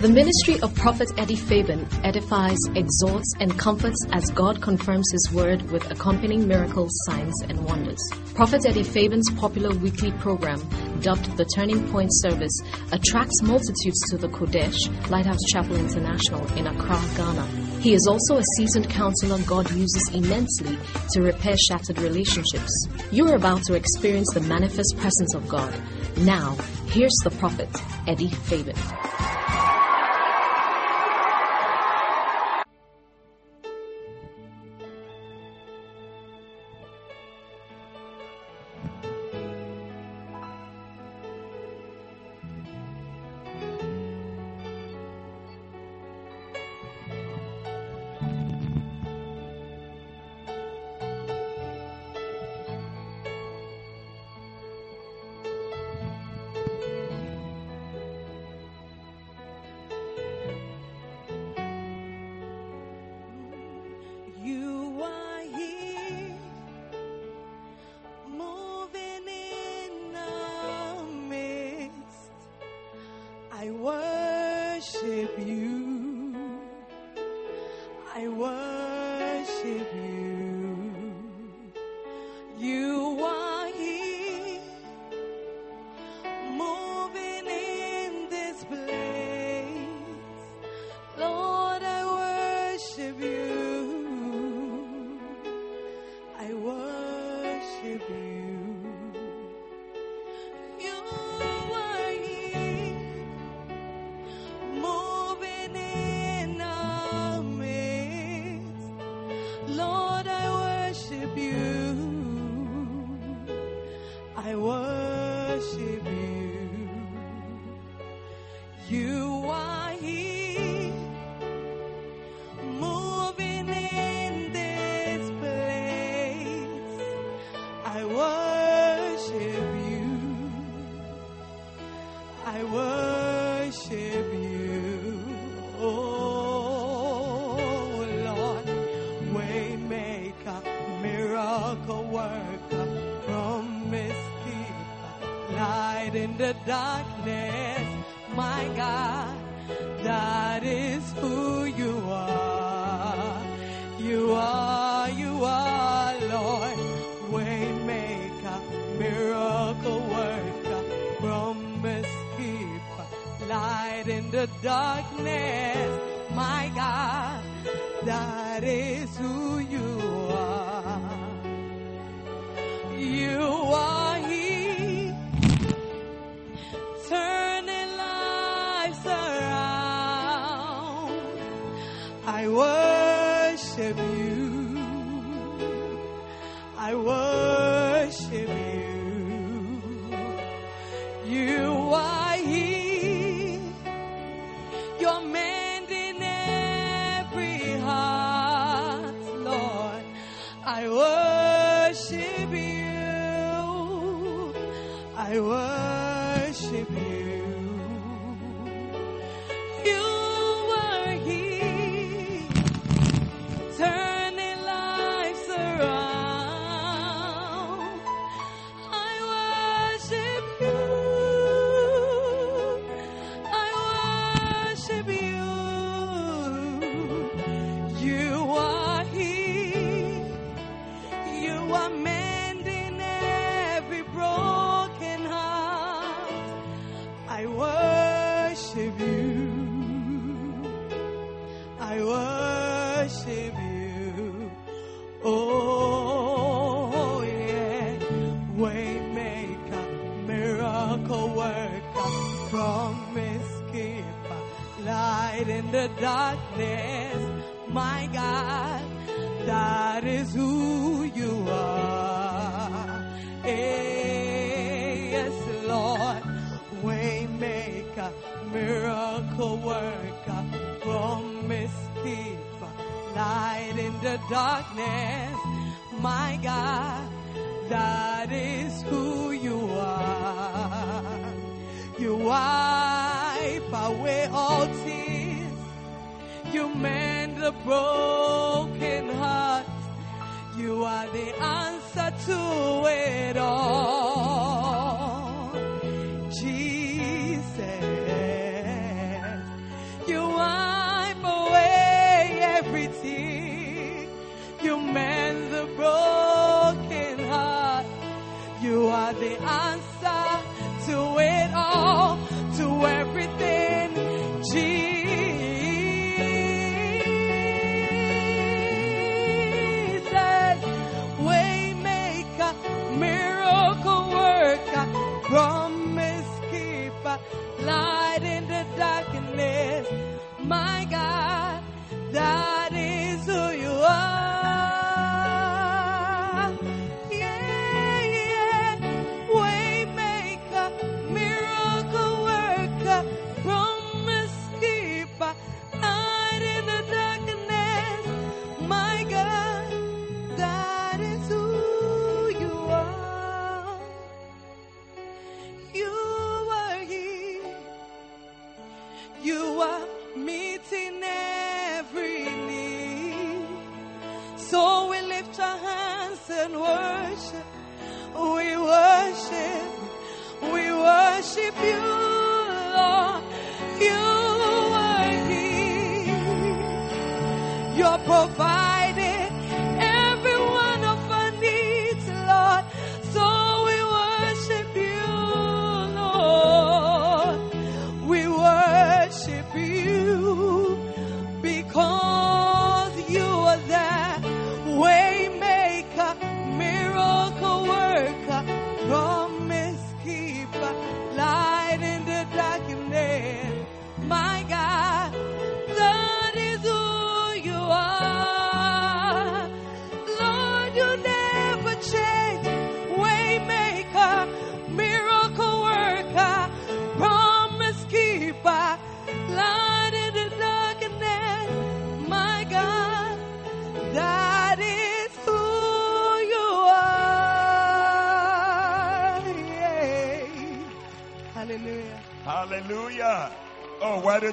The ministry of Prophet Eddie Fabian edifies, exhorts, and comforts as God confirms his word with accompanying miracles, signs, and wonders. Prophet Eddie Fabian's popular weekly program, dubbed the Turning Point Service, attracts multitudes to the Kodesh Lighthouse Chapel International in Accra, Ghana. He is also a seasoned counselor God uses immensely to repair shattered relationships. You are about to experience the manifest presence of God. Now, here's the prophet, Eddie Fabian.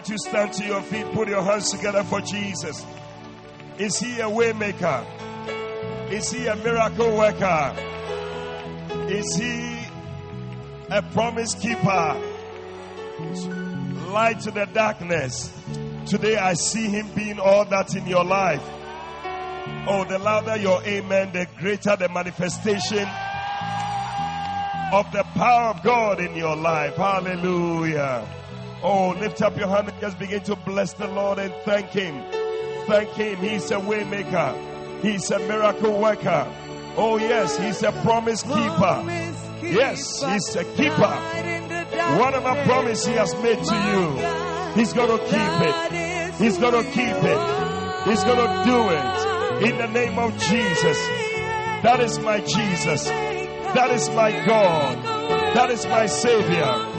You stand to your feet? Put your hands together for Jesus. Is he a waymaker? Is he a miracle worker? Is he a promise keeper? Light to the darkness. Today I see him being all that in your life. Oh, the louder your amen, the greater the manifestation of the power of God in your life. Hallelujah. Oh, lift up your hand and just begin to bless the Lord and thank Him. Thank Him. He's a waymaker. He's a miracle worker. Oh, yes, He's a promise keeper. Yes, He's a keeper. Whatever promise He has made to you, He's going to keep it. He's going to keep it. He's going to do it. In the name of Jesus. That is my Jesus. That is my God. That is my Savior.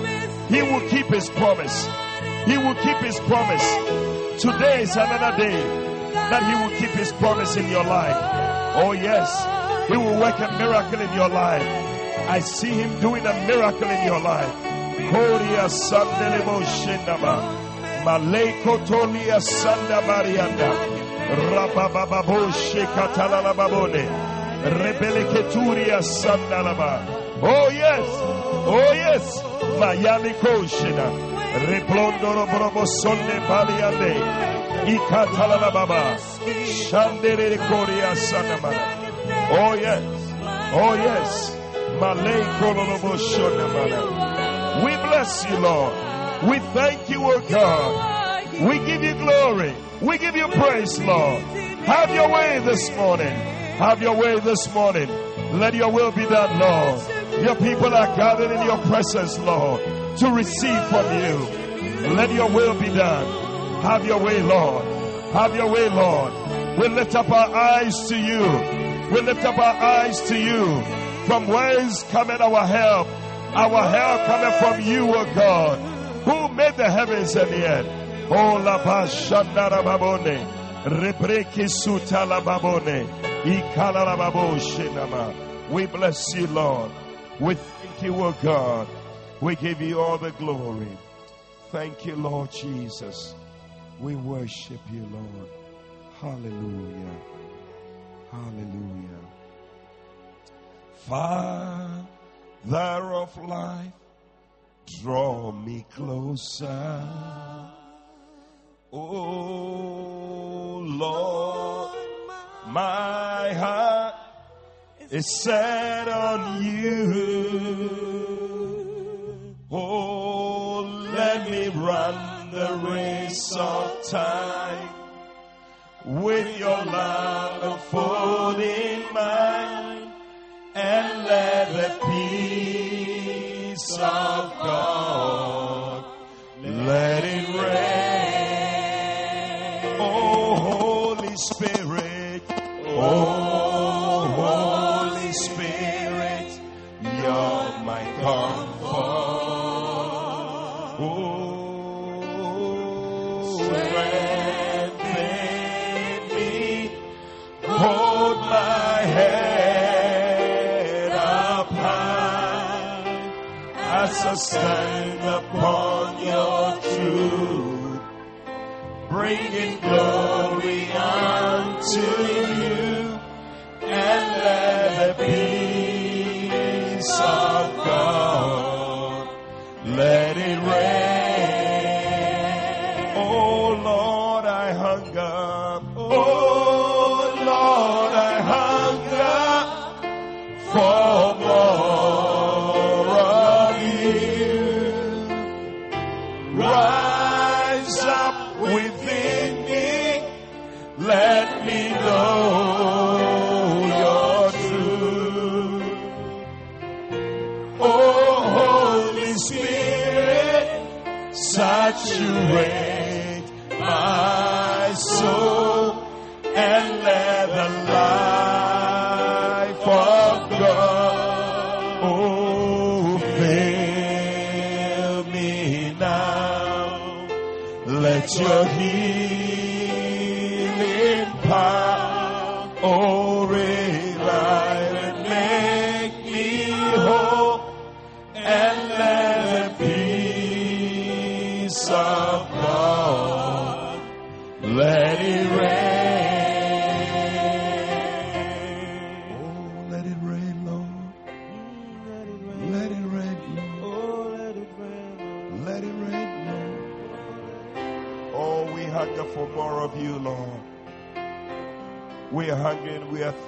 He will keep His promise. He will keep His promise. Today is another day that He will keep His promise in your life. Oh, yes. He will work a miracle in your life. I see Him doing a miracle in your life. Korea Shindaba. Maleko. Rabababo. Rebeleketuria Sandalaba. Oh yes. Oh yes. Miami Koshina. Replondoro Brobo Sonde Baliande. Ikatalala Baba. Shandere Korea Sandamana. Oh yes. Oh yes. Malay Kololobo Shonamana. We bless you, Lord. We thank you, O God. We give you glory. We give you praise, Lord. Have your way this morning. Have your way this morning. Let your will be done, Lord. Your people are gathered in your presence, Lord, to receive from you. Let your will be done. Have your way, Lord. Have your way, Lord. We lift up our eyes to you. We lift up our eyes to you. From whence cometh our help? Our help cometh from you, O God, who made the heavens and the earth. Oh, la babone, rebreki suta babone, ikala la babo shinama. We bless you, Lord. We thank you, O God. We give you all the glory. Thank you, Lord Jesus. We worship you, Lord. Hallelujah. Hallelujah. Father of life, draw me closer. Oh Lord is set on you. Oh, let me run the race of time with your love unfolding mine and let the peace of God let it rain. Oh, Holy Spirit, oh, stand upon your truth, bringing glory unto you, and let the peace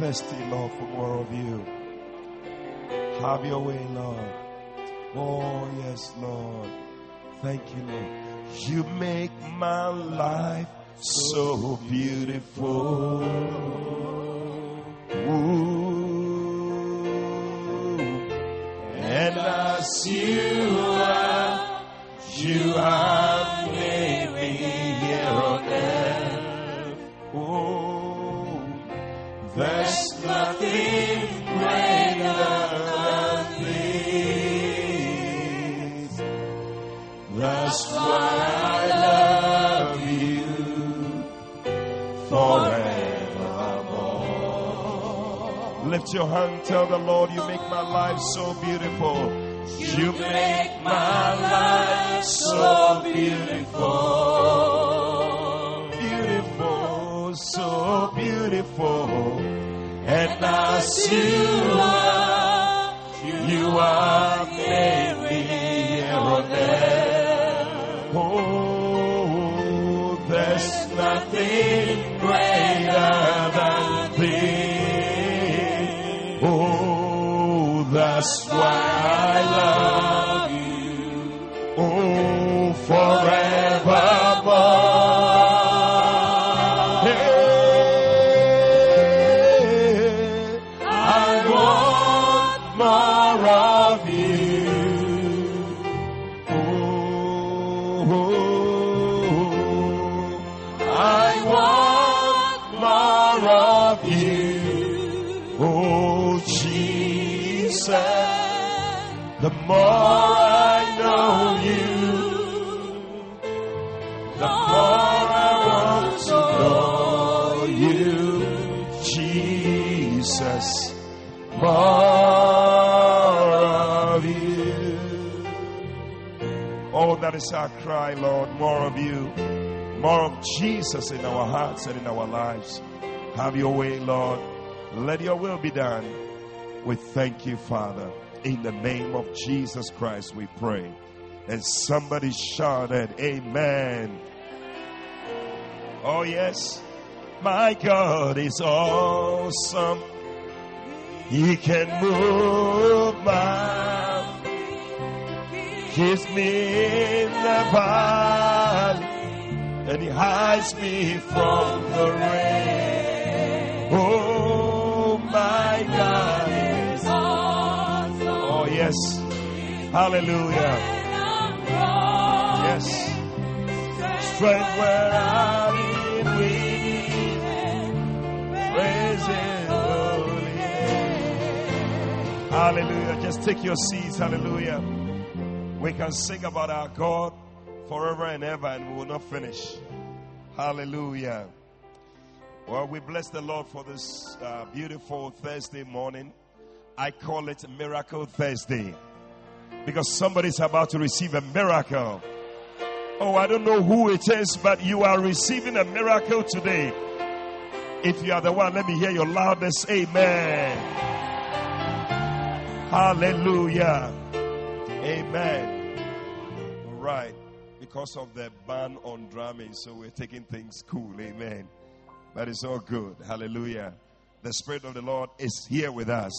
thirsty, Lord, for more of you. Have your way, Lord. Oh, yes, Lord. Thank you, Lord. You make my life so beautiful. Ooh. And as you are, you have Your hand, tell the Lord, you make my life so beautiful. You make my life so beautiful. Beautiful, so beautiful. And as you are, you are that's why I love is our cry, Lord, more of you, more of Jesus in our hearts and in our lives. Have your way, Lord. Let your will be done. We thank you, Father. In the name of Jesus Christ, we pray. And somebody shouted, Amen. Oh, yes. My God is awesome. He can move my keeps me in the valley, and He hides me from the rain. Oh my God is Oh yes, Hallelujah. Yes, strength where I'm. Praise holy. Hallelujah. Just take your seats. Hallelujah. We can sing about our God forever and ever and we will not finish. Hallelujah. Well, we bless the Lord for this uh, beautiful Thursday morning. I call it Miracle Thursday because somebody's about to receive a miracle. Oh, I don't know who it is, but you are receiving a miracle today. If you are the one, let me hear your loudest amen. Hallelujah. Amen. Right. Because of the ban on drumming, so we're taking things cool. Amen. But it's all good. Hallelujah. The Spirit of the Lord is here with us.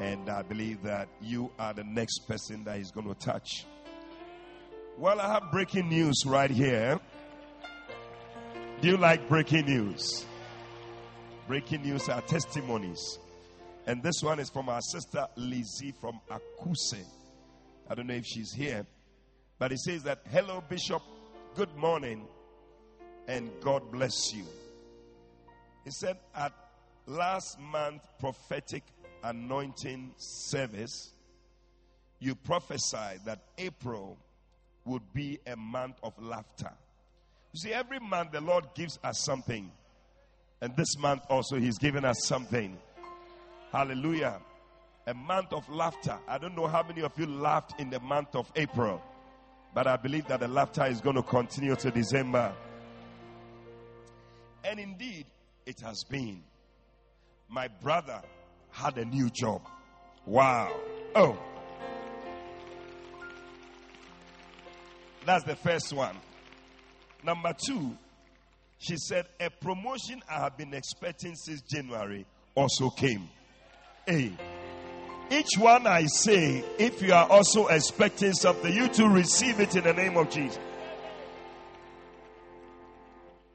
And I believe that you are the next person that He's going to touch. Well, I have breaking news right here. Do you like breaking news? Breaking news are testimonies. And this one is from our sister Lizzie from Akuse. I don't know if she's here. But it says that, Hello, Bishop. Good morning. And God bless you. He said, At last month prophetic anointing service, you prophesied that April would be a month of laughter. You see, every month the Lord gives us something. And this month also, He's given us something. Hallelujah. A month of laughter. I don't know how many of you laughed in the month of April, but I believe that the laughter is going to continue to December. And indeed, it has been. My brother had a new job. Wow. Oh. That's the first one. Number two, she said, a promotion I have been expecting since January also came. Hey. Each one I say, if you are also expecting something, you to receive it in the name of Jesus.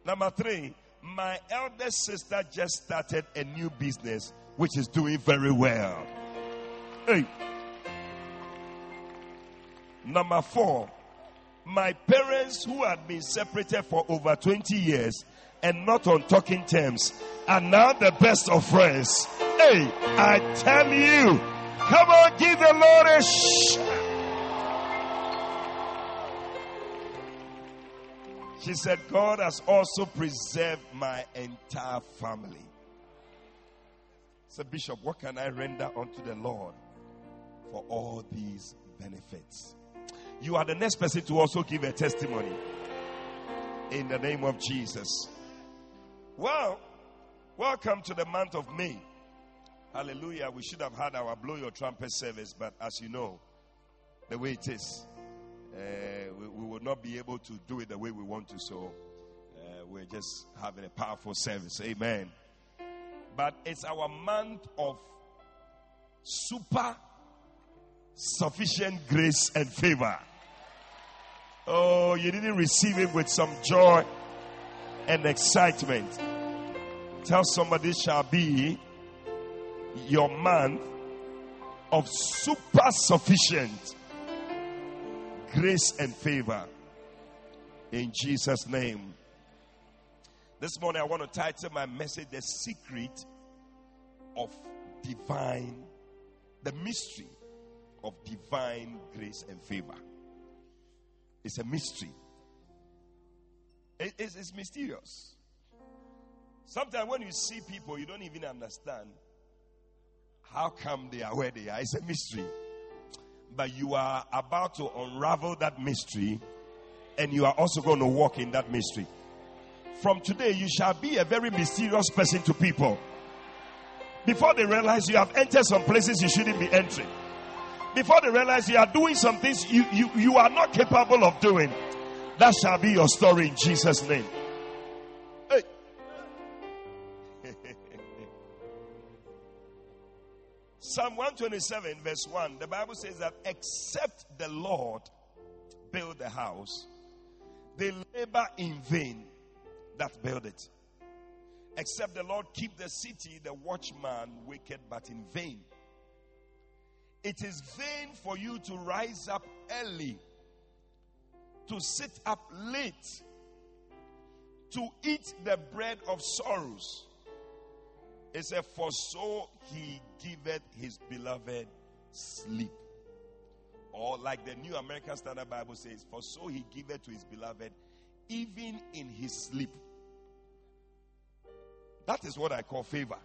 Number three, my eldest sister just started a new business which is doing very well. Hey. Number four, my parents who had been separated for over 20 years and not on talking terms are now the best of friends. Hey, I tell you, come on, give the Lord a shh. She said, God has also preserved my entire family. So, Bishop, what can I render unto the Lord for all these benefits? You are the next person to also give a testimony in the name of Jesus. Well, welcome to the month of May. Hallelujah. We should have had our blow your trumpet service, but as you know, the way it is, uh, we, we, will not be able to do it the way we want to. So uh, we're just having a powerful service. Amen but it's our month of super sufficient grace and favor. Oh, you didn't receive it with some joy and excitement. Tell somebody shall be your month of super sufficient grace and favor. In Jesus' name. This morning, I want to title my message The Secret of Divine, the Mystery of Divine Grace and Favor. It's a mystery, it, it's, it's mysterious. Sometimes when you see people, you don't even understand how come they are where they are. It's a mystery. But you are about to unravel that mystery, and you are also going to walk in that mystery. From today, you shall be a very mysterious person to people. Before they realize you have entered some places you shouldn't be entering. Before they realize you are doing some things you, you, you are not capable of doing. That shall be your story in Jesus' name. Psalm 127, verse 1, the Bible says that except the Lord build the house, they labor in vain that build it. Except the Lord keep the city, the watchman wicked but in vain. It is vain for you to rise up early, to sit up late, to eat the bread of sorrows. It said, For so he giveth his beloved sleep. Or, like the New American Standard Bible says, For so he giveth to his beloved even in his sleep. That is what I call favor.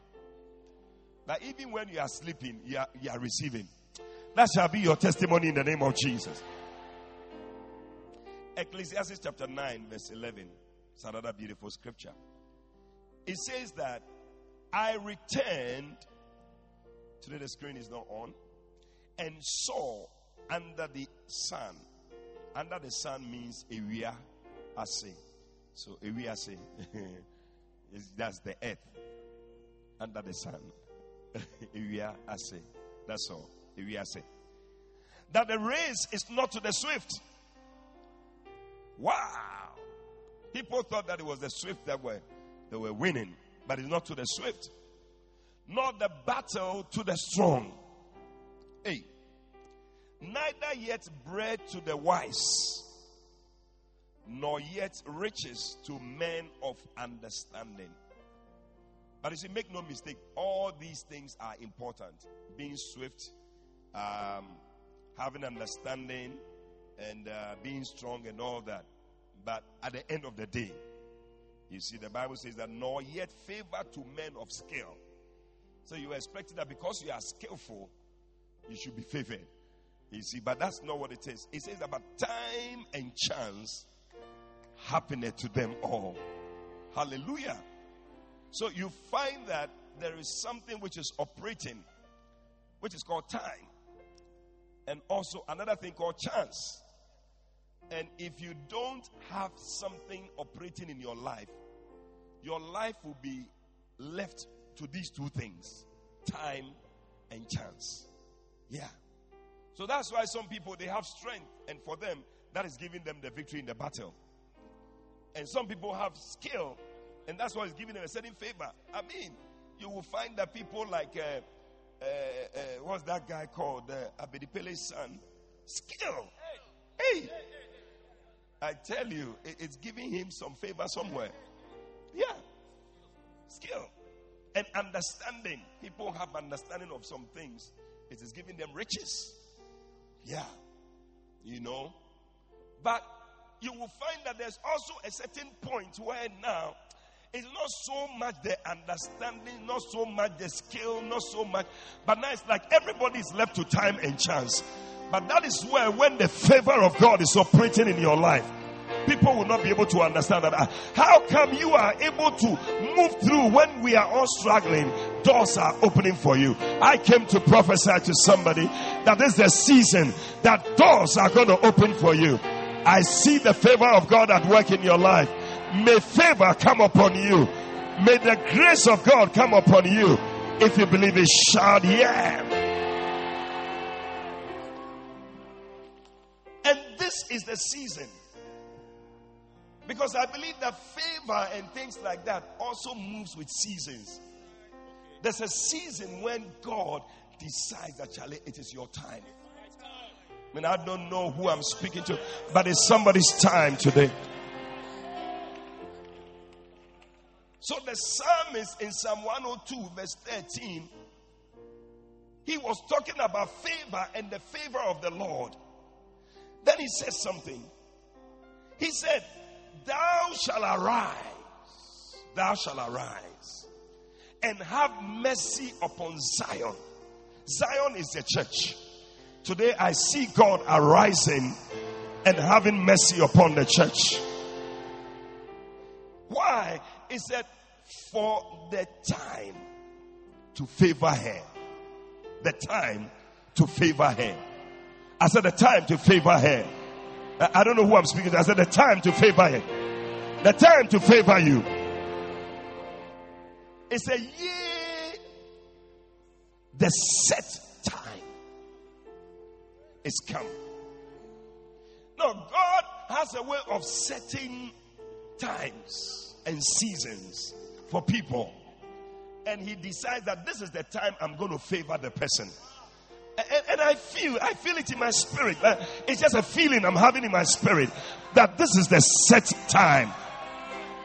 That even when you are sleeping, you are, you are receiving. That shall be your testimony in the name of Jesus. Ecclesiastes chapter 9, verse 11. It's another beautiful scripture. It says that I returned, today the screen is not on, and saw under the sun. Under the sun means area ase. So ase. Is that's the earth under the sun. area ase. That's all. Area ase. That the race is not to the swift. Wow. People thought that it was the swift that were they were winning, but it's not to the swift. nor the battle to the strong. Hey. Neither yet bread to the wise nor yet riches to men of understanding. But you see, make no mistake, all these things are important. Being swift, um, having understanding, and uh, being strong, and all that. But at the end of the day, you see, the Bible says that nor yet favor to men of skill. So you expect that because you are skillful, you should be favored. You see, but that's not what it is. It says about time and chance happened to them all. Hallelujah. So you find that there is something which is operating, which is called time, and also another thing called chance. And if you don't have something operating in your life, your life will be left to these two things time and chance. Yeah. So that's why some people they have strength, and for them, that is giving them the victory in the battle. And some people have skill, and that's why it's giving them a certain favor. I mean, you will find that people like, uh, uh, uh, what's that guy called? Uh, Abedi Pele's son. Skill. Hey. I tell you, it's giving him some favor somewhere. Yeah. Skill. And understanding. People have understanding of some things. It is giving them riches. Yeah. You know. But you will find that there's also a certain point where now it's not so much the understanding, not so much the skill, not so much, but now it's like everybody is left to time and chance. But that is where, when the favor of God is operating in your life, people will not be able to understand that. Ah, how come you are able to move through when we are all struggling? Doors are opening for you. I came to prophesy to somebody that this is the season that doors are going to open for you. I see the favor of God at work in your life. May favor come upon you. May the grace of God come upon you. If you believe it, shout, yeah. And this is the season. Because I believe that favor and things like that also moves with seasons. There's a season when God decides that, Charlie, it is your time. I mean, I don't know who I'm speaking to, but it's somebody's time today. So the psalmist in Psalm 102, verse 13, he was talking about favor and the favor of the Lord. Then he says something. He said, Thou shalt arise, thou shalt arise, and have mercy upon Zion. Zion is the church. Today I see God arising and having mercy upon the church. Why? He said, for the time to favor her. The time to favor her. I said, the time to favor her. I don't know who I'm speaking to. I said, the time to favor her. The time to favor you. It's a year. The set time is come. No, God has a way of setting times and seasons for people. And He decides that this is the time I'm going to favor the person. And, I feel, I feel it in my spirit. It's just a feeling I'm having in my spirit that this is the set time.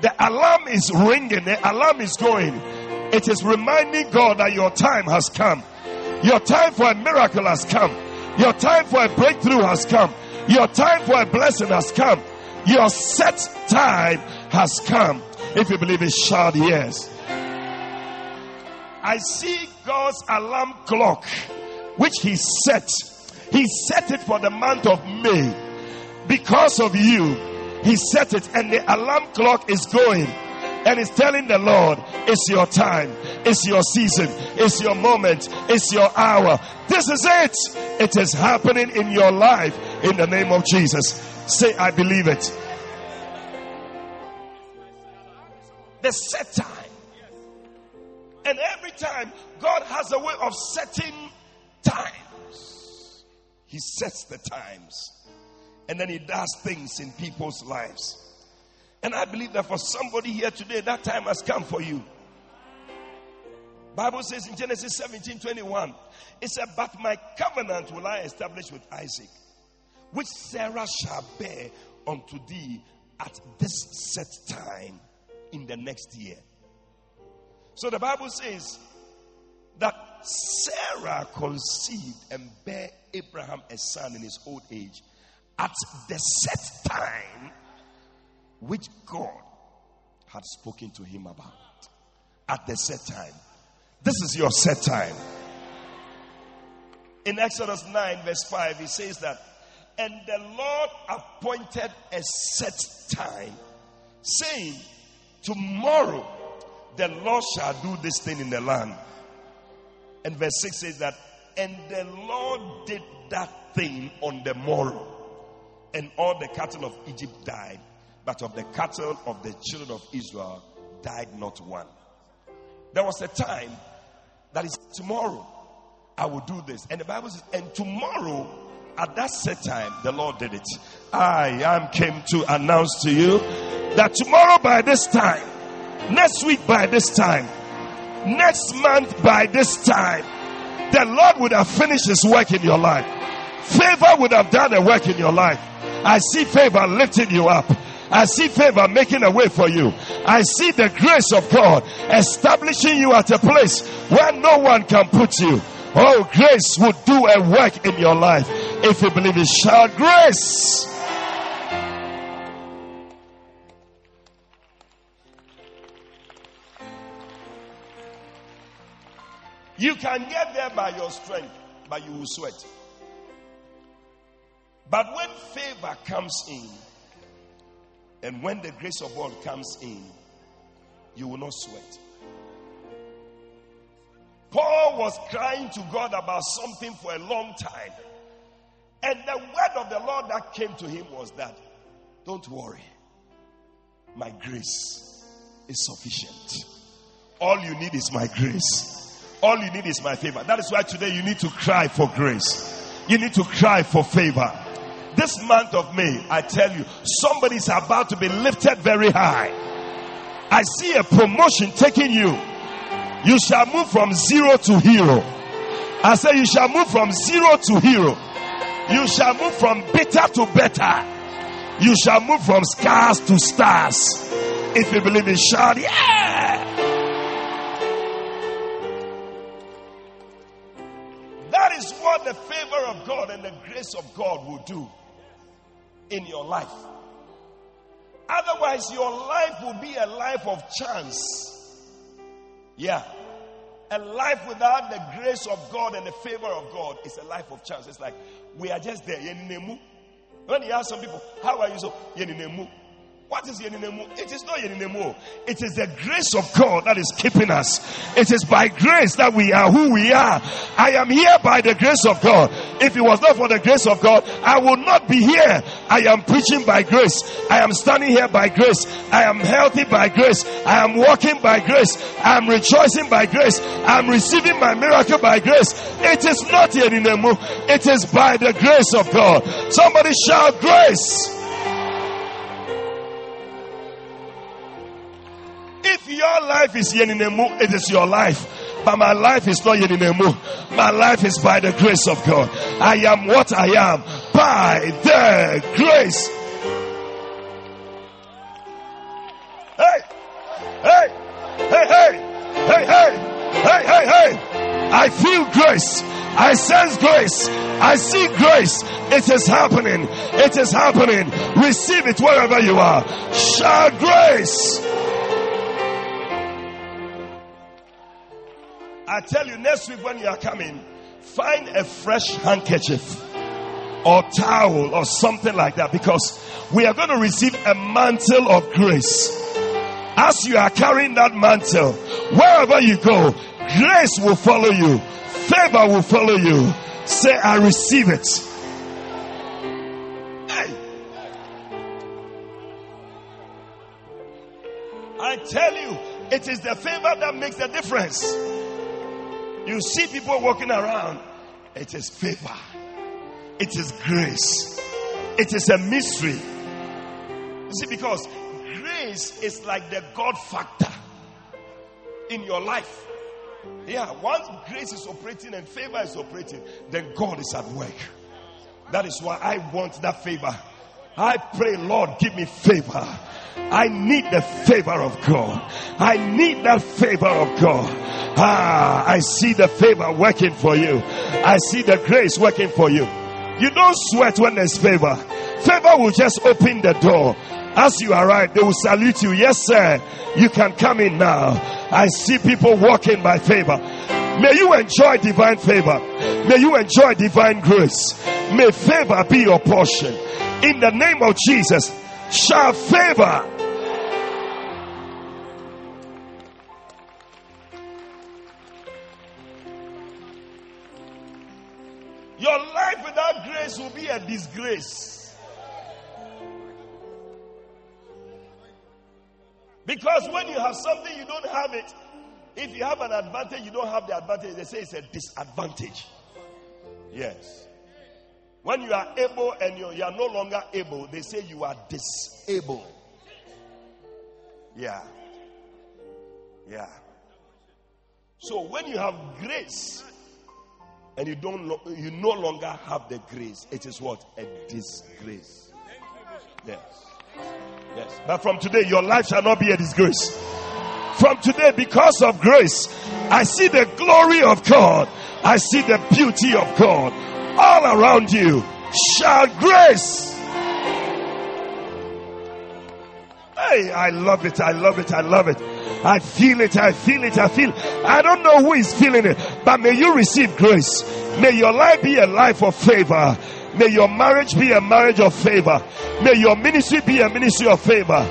The alarm is ringing, the alarm is going. It is reminding God that your time has come. Your time for a miracle has come. Your time for a breakthrough has come. Your time for a blessing has come. Your set time has come. If you believe it, shout yes. I see God's alarm clock, which He set. He set it for the month of May. Because of you, He set it, and the alarm clock is going and is telling the Lord, It's your time, it's your season, it's your moment, it's your hour. This is it. It is happening in your life in the name of Jesus. Say, I believe it. The set time. And every time, God has a way of setting times. He sets the times. And then He does things in people's lives. And I believe that for somebody here today, that time has come for you. Bible says in Genesis 17 21, it said, But my covenant will I establish with Isaac, which Sarah shall bear unto thee at this set time in the next year. So the Bible says that Sarah conceived and bare Abraham a son in his old age at the set time which God had spoken to him about at the set time. This is your set time. In Exodus 9, verse 5, he says that, and the Lord appointed a set time, saying, Tomorrow the Lord shall do this thing in the land. And verse 6 says that, and the Lord did that thing on the morrow, and all the cattle of Egypt died but of the cattle of the children of Israel died not one. There was a time that is tomorrow I will do this. And the Bible says, and tomorrow at that set time the Lord did it. I am came to announce to you that tomorrow by this time, next week by this time, next month by this time, the Lord would have finished his work in your life. Favor would have done a work in your life. I see favor lifting you up. I see favor making a way for you. I see the grace of God establishing you at a place where no one can put you. Oh, grace will do a work in your life. If you believe it, shout grace. You can get there by your strength, but you will sweat. But when favor comes in, and when the grace of God comes in, you will not sweat. Paul was crying to God about something for a long time. And the word of the Lord that came to him was that don't worry, my grace is sufficient. All you need is my grace. All you need is my favor. That is why today you need to cry for grace. You need to cry for favor. This month of May, I tell you, somebody is about to be lifted very high. I see a promotion taking you. You shall move from zero to hero. I say you shall move from zero to hero. You shall move from bitter to better. You shall move from scars to stars. If you believe in shout, yeah. Of God and the grace of God will do in your life. Otherwise, your life will be a life of chance. Yeah. A life without the grace of God and the favor of God is a life of chance. It's like we are just there. When you ask some people, How are you? So, What is Yeninemu? It is not Yeninemu. It is the grace of God that is keeping us. It is by grace that we are who we are. I am here by the grace of God. If it was not for the grace of God, I would not be here. I am preaching by grace. I am standing here by grace. I am healthy by grace. I am walking by grace. I am rejoicing by grace. I am receiving my miracle by grace. It is not Yeninemu. It is by the grace of God. Somebody shout grace. If your life is Yeninemu, it is your life. But my life is not Yeninemu. My life is by the grace of God. I am what I am by the grace. Hey, hey, hey, hey, hey, hey, hey, hey. I feel grace. I sense grace. I see grace. It is happening. It is happening. Receive it wherever you are. Shout grace. I tell you, next week when you are coming, find a fresh handkerchief or towel or something like that because we are going to receive a mantle of grace. As you are carrying that mantle, wherever you go, grace will follow you, favor will follow you. Say, I receive it. Hey. I tell you, it is the favor that makes the difference. You see people walking around, it is favor, it is grace, it is a mystery. You see, because grace is like the God factor in your life. Yeah, once grace is operating and favor is operating, then God is at work. That is why I want that favor. I pray, Lord, give me favor. I need the favor of God. I need the favor of God. Ah, I see the favor working for you. I see the grace working for you. You don't sweat when there's favor. Favor will just open the door. As you arrive, they will salute you. Yes, sir. You can come in now. I see people walking by favor. May you enjoy divine favor. May you enjoy divine grace. May favor be your portion. In the name of Jesus, shall favor. Your life without grace will be a disgrace. Because when you have something, you don't have it. If you have an advantage, you don't have the advantage. They say it's a disadvantage. Yes. When you are able and you, are no longer able, they say you are disabled. Yeah. Yeah. So when you have grace and you don't you no longer have the grace, it is what? A disgrace. Yes. Yes. But from today, your life shall not be a disgrace. From today, because of grace, I see the glory of God. I see the beauty of God all around you. Shout grace. Hey, I love it. I love it. I love it. I feel it. I feel it. I feel. I don't know who is feeling it, but may you receive grace. May your life be a life of favor. May your marriage be a marriage of favor. May your ministry be a ministry of favor.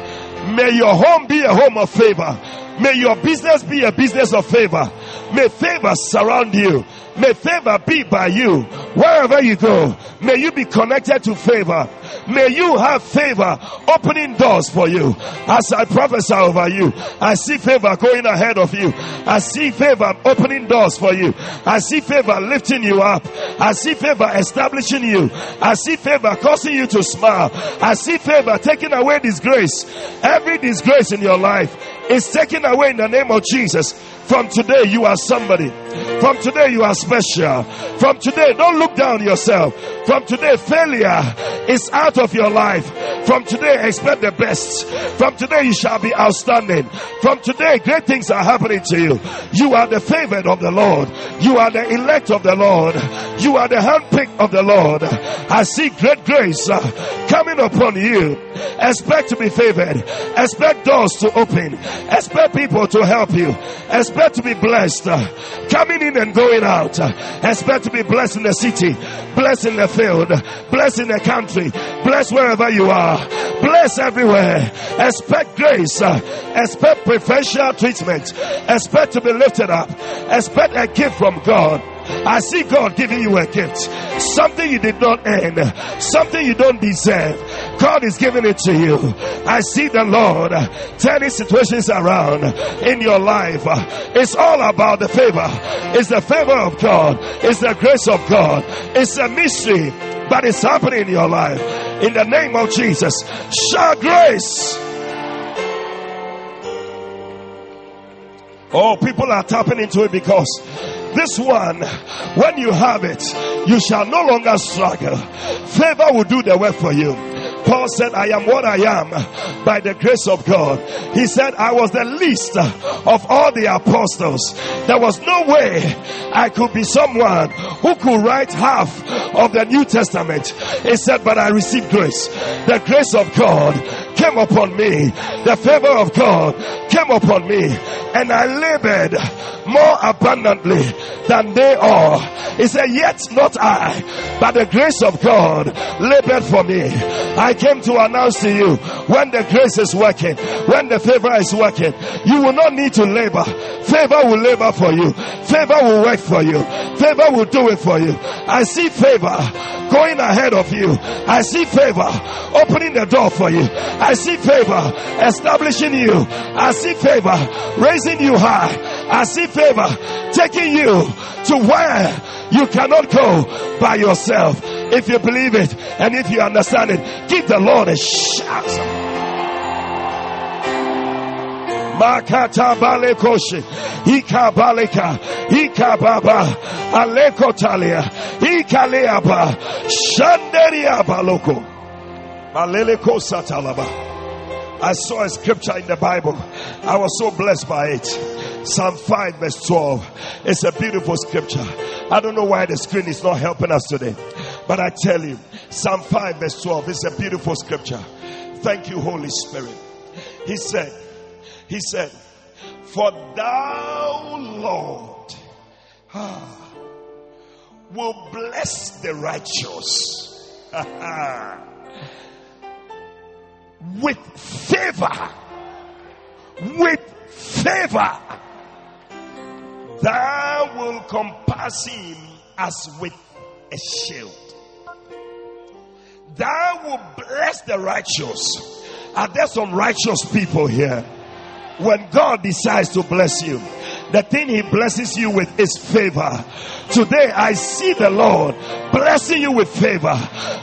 May your home be a home of favor. May your business be a business of favor. May favor surround you. May favor be by you. Wherever you go, may you be connected to favor. May you have favor opening doors for you. As I prophesy over you, I see favor going ahead of you. I see favor opening doors for you. I see favor lifting you up. I see favor establishing you. I see favor causing you to smile. I see favor taking away disgrace. Every disgrace in your life is taken away in the name of Jesus. From today, you are somebody. From today, you are special. From today, don't look down yourself. From today, failure is out of your life. From today, expect the best. From today, you shall be outstanding. From today, great things are happening to you. You are the favored of the Lord. You are the elect of the Lord. You are the handpicked of the Lord. I see great grace uh, coming upon you. Expect to be favored. Expect doors to open. Expect people to help you. Expect to be blessed. uh, Coming in and going out. Expect to be blessed in the city. Blessed in the field. Blessed in the country. Blessed wherever you are. Blessed everywhere. Expect grace. Expect preferential treatment. Expect to be lifted up. Expect a gift from God. I see God giving you a gift. Something you did not earn. Something you don't deserve. God is giving it to you. I see the Lord turning situations around in your life. It's all about the favor. It's the favor of God. It's the grace of God. It's a mystery, but it's happening in your life. In the name of Jesus, shout grace. Oh, people are tapping into it because this one, when you have it, you shall no longer struggle. Favor will do the work for you. Paul said, I am what I am by the grace of God. He said, I was the least of all the apostles. There was no way I could be someone who could write half of the New Testament. He said, but I received grace. The grace of God came upon me. The favor of God came upon me and I labored more abundantly than they all. He said, yet not I, but the grace of God labored for me. I came to announce to you when the grace is working, when the favor is working, you will not need to labor. Favor will labor for you. Favor will work for you. Favor will do it for you. I see favor going ahead of you. I see favor opening the door for you. I see favor establishing you. I see favor raising you high. I see favor taking you to where you cannot go by yourself. If you believe it and if you understand it, give the Lord a shout. Makata balekoshi. Ika baleka. Ika baba. Aleko talia. Ika leaba. Shanderia baloko. Maleleko satalaba. I saw a scripture in the Bible. I was so blessed by it. Psalm 5 verse 12. It's a beautiful scripture. I don't know why the screen is not helping us today. But I tell you, Psalm 5 verse 12 is a beautiful scripture. Thank you, Holy Spirit. He said, He said, For thou, Lord, ah, will bless the righteous. with favor. With favor. Thou will compass him as with a shield. Thou will bless the righteous. Are there some righteous people here? When God decides to bless you, the thing he blesses you with is favor. Today I see the Lord blessing you with favor.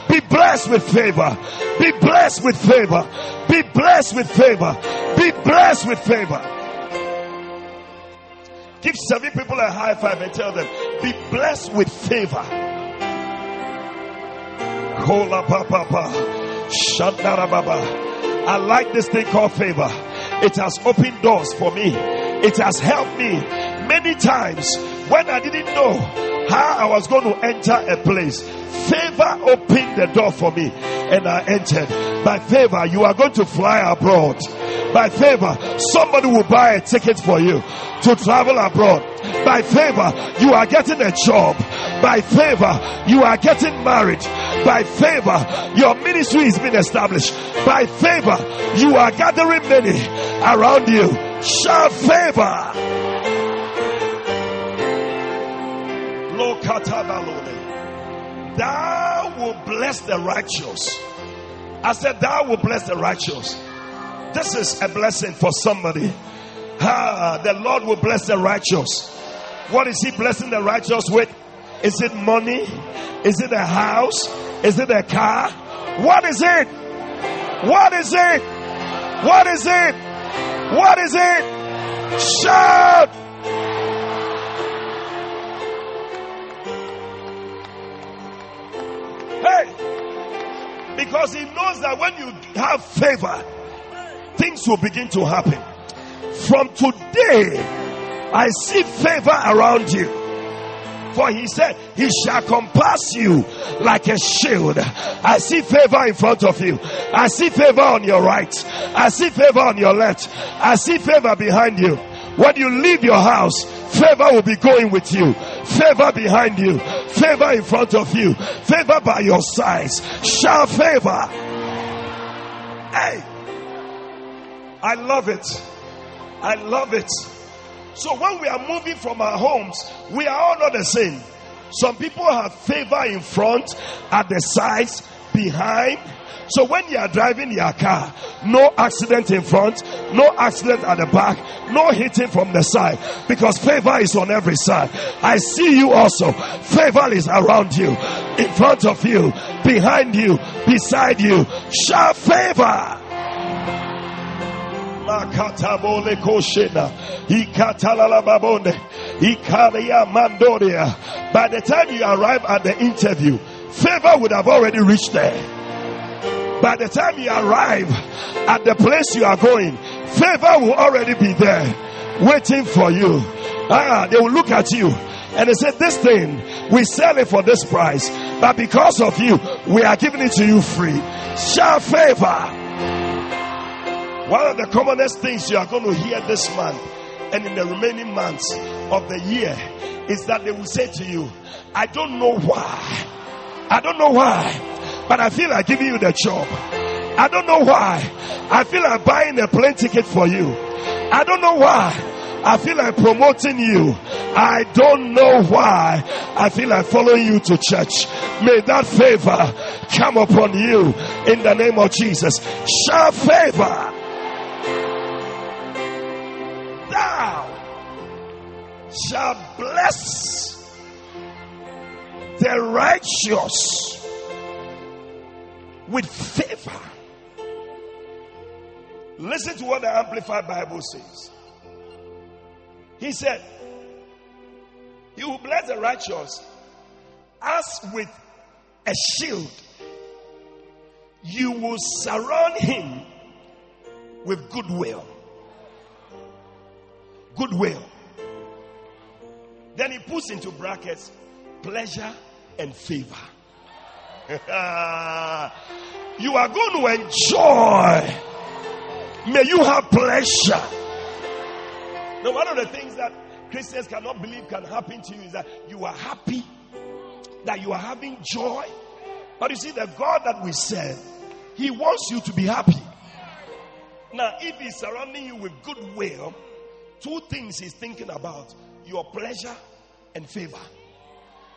Be blessed with favor. Be blessed with favor. Be blessed with favor. Be blessed with favor. Give seven people a high five and tell them, be blessed with favor. Kola papa. Shandara baba. I like this thing called favor. It has opened doors for me. It has helped me many times when I didn't know how I was going to enter a place. Favor opened the door for me and I entered. By favor, you are going to fly abroad. By favor, somebody will buy a ticket for you to travel abroad. By favor, you are getting a job. By favor, you are getting married. By favor, your ministry is being established. By favor, you are gathering many around you. Shout favor. Thou will bless the righteous. I said, Thou will bless the righteous. This is a blessing for somebody. Ah, the Lord will bless the righteous. What is He blessing the righteous with? Is it money? Is it a house? Is it a car? What is it? What is it? What is it? What is it? Shout! Hey! Because he knows that when you have favor, things will begin to happen. From today, I see favor around you. For he said, He shall compass you like a shield. I see favor in front of you. I see favor on your right. I see favor on your left. I see favor behind you. When you leave your house, favor will be going with you. Favor behind you. Favor in front of you. Favor by your sides. Shall favor. Hey, I love it. I love it. So when we are moving from our homes, we are all not the same. Some people have favor in front, at the sides, behind. So when you are driving your car, no accident in front, no accident at the back, no hitting from the side, because favor is on every side. I see you also. Favor is around you, in front of you, behind you, beside you. Shout favor. Makatabole koshena. Ikatalalababone. Ikaria mandoria. By the time you arrive at the interview, favor would have already reached there. By the time you arrive at the place you are going, favor will already be there waiting for you. Ah, they will look at you and they say, This thing, we sell it for this price, but because of you, we are giving it to you free. Shall favor. One of the commonest things you are going to hear this month and in the remaining months of the year is that they will say to you, I don't know why. I don't know why, but I feel like giving you the job. I don't know why. I feel like buying a plane ticket for you. I don't know why. I feel like promoting you. I don't know why. I feel like following you to church. May that favor come upon you in the name of Jesus. Shall favor. Shall bless the righteous with favor. Listen to what the Amplified Bible says. He said, You will bless the righteous as with a shield. You will surround him with goodwill. Goodwill. Then he puts into brackets pleasure and favor. you are going to enjoy. May you have pleasure. Now, one of the things that Christians cannot believe can happen to you is that you are happy, that you are having joy. But you see, the God that we serve, He wants you to be happy. Now, if He's surrounding you with goodwill, two things He's thinking about your pleasure and favor.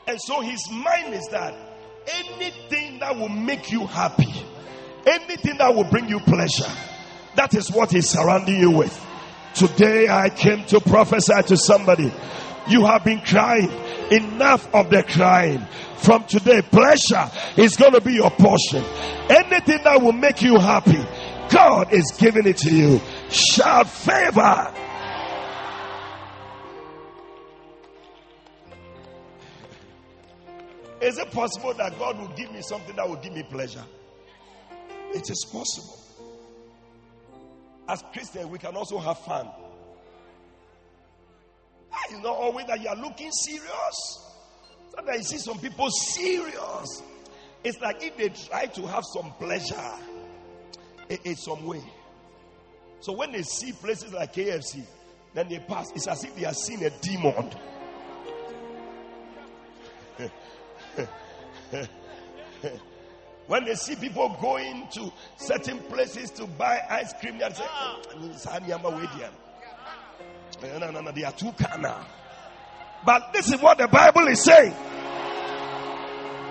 And so His mind is that anything that will make you happy, anything that will bring you pleasure, that is what He's surrounding you with. Today I came to prophesy to somebody. You have been crying. Enough of the crying. From today, pleasure is going to be your portion. Anything that will make you happy, God is giving it to you. Shout favor. Is it possible that God will give me something that will give me pleasure? It is possible. As Christians, we can also have fun. Ah, it's not always that you are looking serious. Sometimes you see some people serious. It's like if they try to have some pleasure in some way. So when they see places like KFC, then they pass. It's as if they are seeing a demon. when they see people going to certain places to buy ice cream, they say, ah, no, no, no, they are too carnal. But this is what the Bible is saying.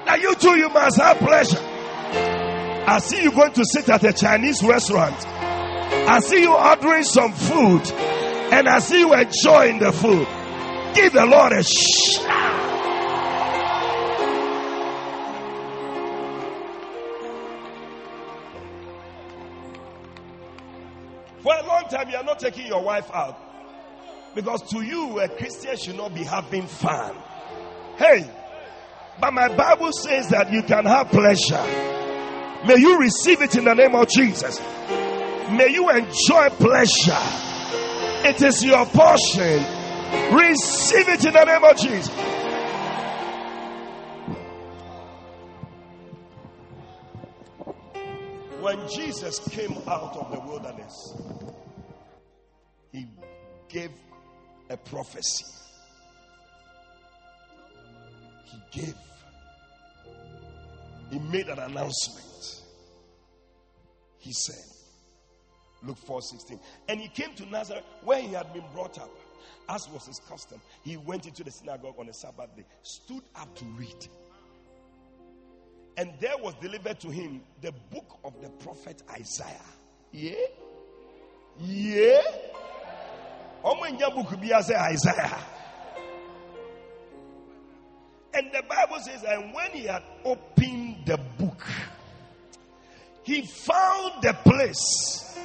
Now you too, you must have pleasure. I see you going to sit at a Chinese restaurant. I see you ordering some food. And I see you enjoying the food. Give the Lord a shout. Time, you are not taking your wife out. Because to you, a Christian should not be having fun. Hey, but my Bible says that you can have pleasure. May you receive it in the name of Jesus. May you enjoy pleasure. It is your portion. Receive it in the name of Jesus. When Jesus came out of the wilderness, gave a prophecy. He gave, he made an announcement. He said, Luke 4 16. And he came to Nazareth where he had been brought up. As was his custom, he went into the synagogue on a Sabbath day, stood up to read. And there was delivered to him the book of the prophet Isaiah. Yeah? Yeah? Book be Isaiah. And the Bible says, and when he had opened the book, he found the place.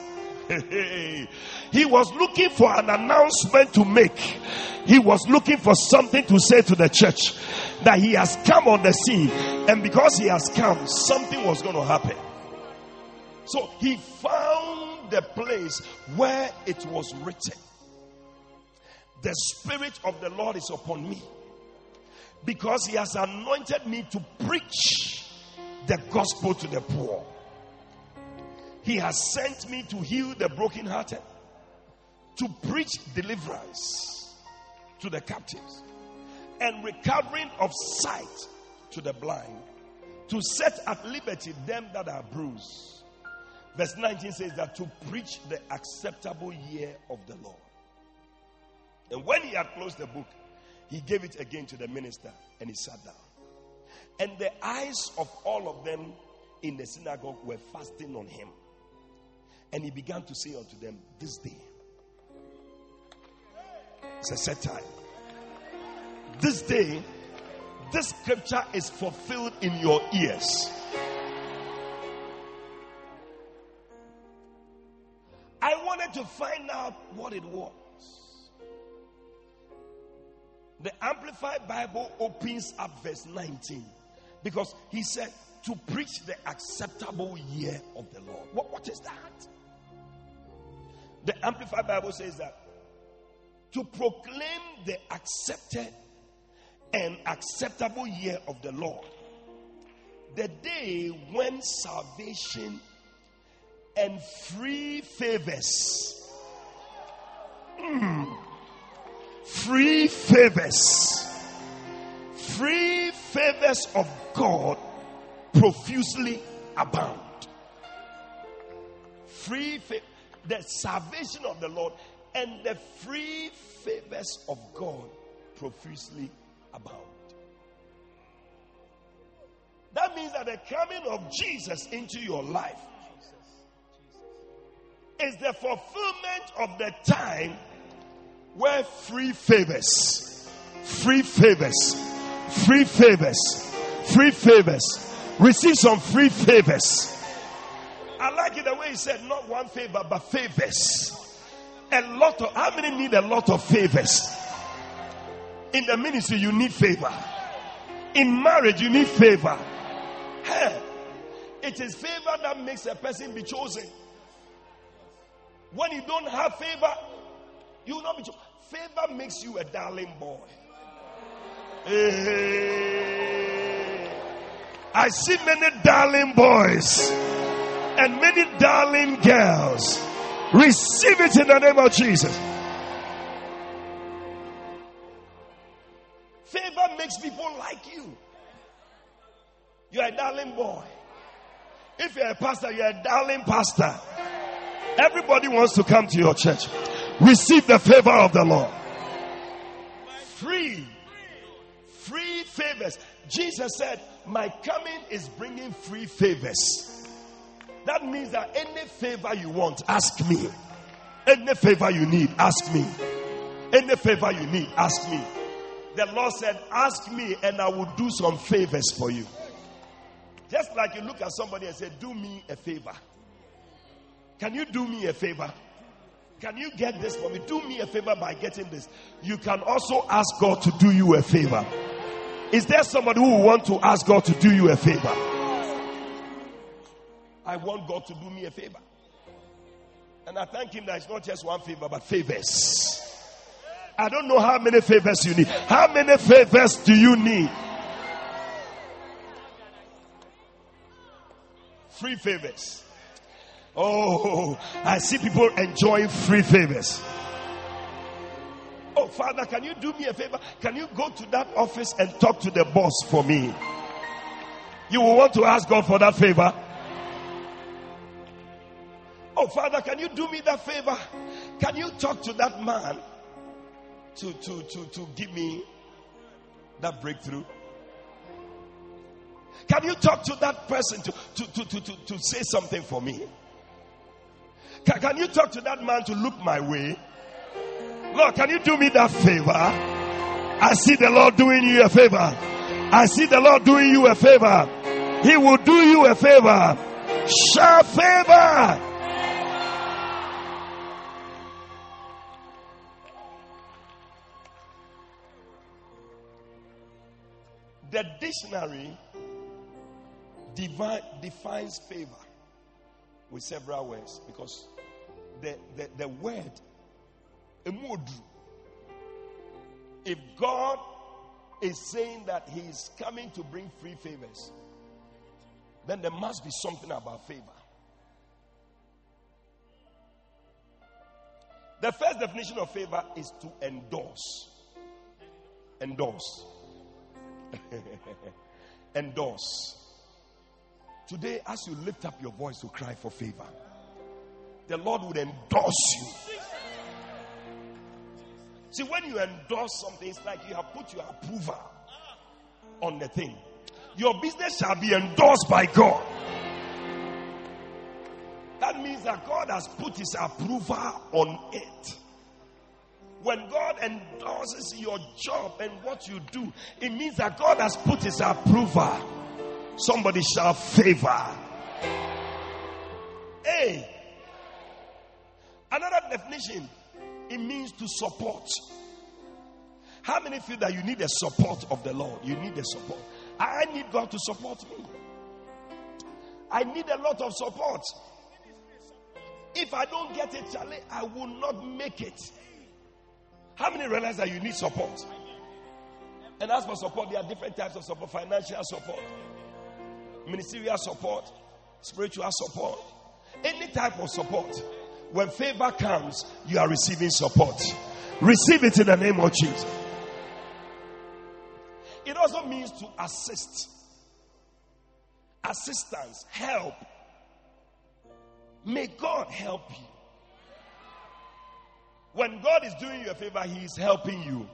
he was looking for an announcement to make. He was looking for something to say to the church that he has come on the scene. And because he has come, something was going to happen. So he found the place where it was written. The Spirit of the Lord is upon me because he has anointed me to preach the gospel to the poor. He has sent me to heal the brokenhearted, to preach deliverance to the captives, and recovering of sight to the blind, to set at liberty them that are bruised. Verse 19 says that to preach the acceptable year of the Lord. And when he had closed the book, he gave it again to the minister and he sat down. And the eyes of all of them in the synagogue were fasting on him. And he began to say unto them, This day, it's a set time. This day, this scripture is fulfilled in your ears. I wanted to find out what it was. The Amplified Bible opens up verse 19 because he said to preach the acceptable year of the Lord. What, what is that? The Amplified Bible says that to proclaim the accepted and acceptable year of the Lord, the day when salvation and free favors. Mm, free favors. Free favors of God profusely abound. Free favor, the salvation of the Lord and the free favors of God profusely abound. That means that the coming of Jesus into your life is the fulfillment of the time where free favors, free favors, free favors, free favors, receive some free favors. I like it the way he said, not one favor, but favors. A lot of, how many need a lot of favors? In the ministry, you need favor. In marriage, you need favor. Hey, it is favor that makes a person be chosen. When you don't have favor, you will not be. Favor makes you a darling boy. Hey. I see many darling boys and many darling girls. Receive it in the name of Jesus. Favor makes people like you. You're a darling boy. If you're a pastor, you're a darling pastor. Everybody wants to come to your church. Receive the favor of the Lord. Free. Free favors. Jesus said, My coming is bringing free favors. That means that any favor you want, ask me. Any favor you need, ask me. Any favor you need, ask me. The Lord said, Ask me, and I will do some favors for you. Just like you look at somebody and say, Do me a favor. Can you do me a favor? Can you get this for me? Do me a favor by getting this. You can also ask God to do you a favor. Is there somebody who want to ask God to do you a favor? I want God to do me a favor. And I thank Him that it's not just one favor, but favors. I don't know how many favors you need. How many favors do you need? Free favors. Oh, I see people enjoying free favors. Oh, Father, can you do me a favor? Can you go to that office and talk to the boss for me? You will want to ask God for that favor. Oh, Father, can you do me that favor? Can you talk to that man to, to, to, to give me that breakthrough? Can you talk to that person to, to, to, to, to, to say something for me? Can, can you talk to that man to look my way? Lord, can you do me that favor? I see the Lord doing you a favor. I see the Lord doing you a favor. He will do you a favor. Shout favor. The dictionary divine, defines favor with several words because the, the, the word emodru if God is saying that He is coming to bring free favors, then there must be something about favor. The first definition of favor is to endorse. Endorse. endorse. Today, as you lift up your voice to cry for favor, the Lord would endorse you. See, when you endorse something, it's like you have put your approval on the thing. Your business shall be endorsed by God. That means that God has put his approval on it. When God endorses your job and what you do, it means that God has put his approval. Somebody shall favor. Hey. Another definition it means to support. How many feel that you need the support of the Lord? You need the support. I need God to support me. I need a lot of support. If I don't get it, Charlie, I will not make it. How many realize that you need support? And as for support, there are different types of support financial support, ministerial support, spiritual support, any type of support. When favor comes, you are receiving support. Receive it in the name of Jesus. It also means to assist, assistance, help. May God help you. When God is doing you a favor, He is helping you.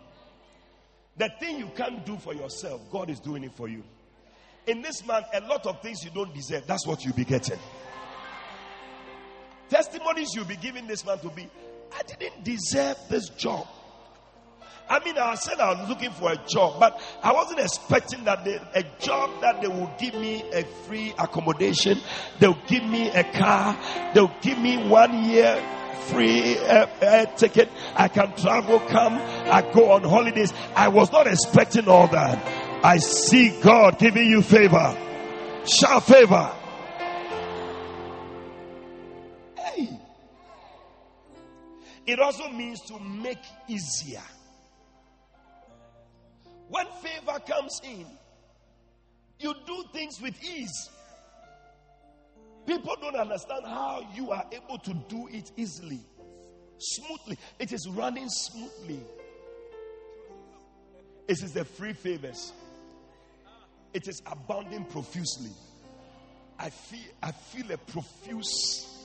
The thing you can't do for yourself, God is doing it for you. In this month, a lot of things you don't deserve, that's what you'll be getting. Testimonies you'll be giving this man to be, I didn't deserve this job. I mean, I said I was looking for a job, but I wasn't expecting that they, a job that they will give me a free accommodation, they'll give me a car, they'll give me one year free uh, uh, ticket. I can travel, come, I go on holidays. I was not expecting all that. I see God giving you favor. Shout favor. It also means to make easier. When favor comes in, you do things with ease. People don't understand how you are able to do it easily, smoothly. It is running smoothly. It is the free favors. It is abounding profusely. I feel I feel a profuse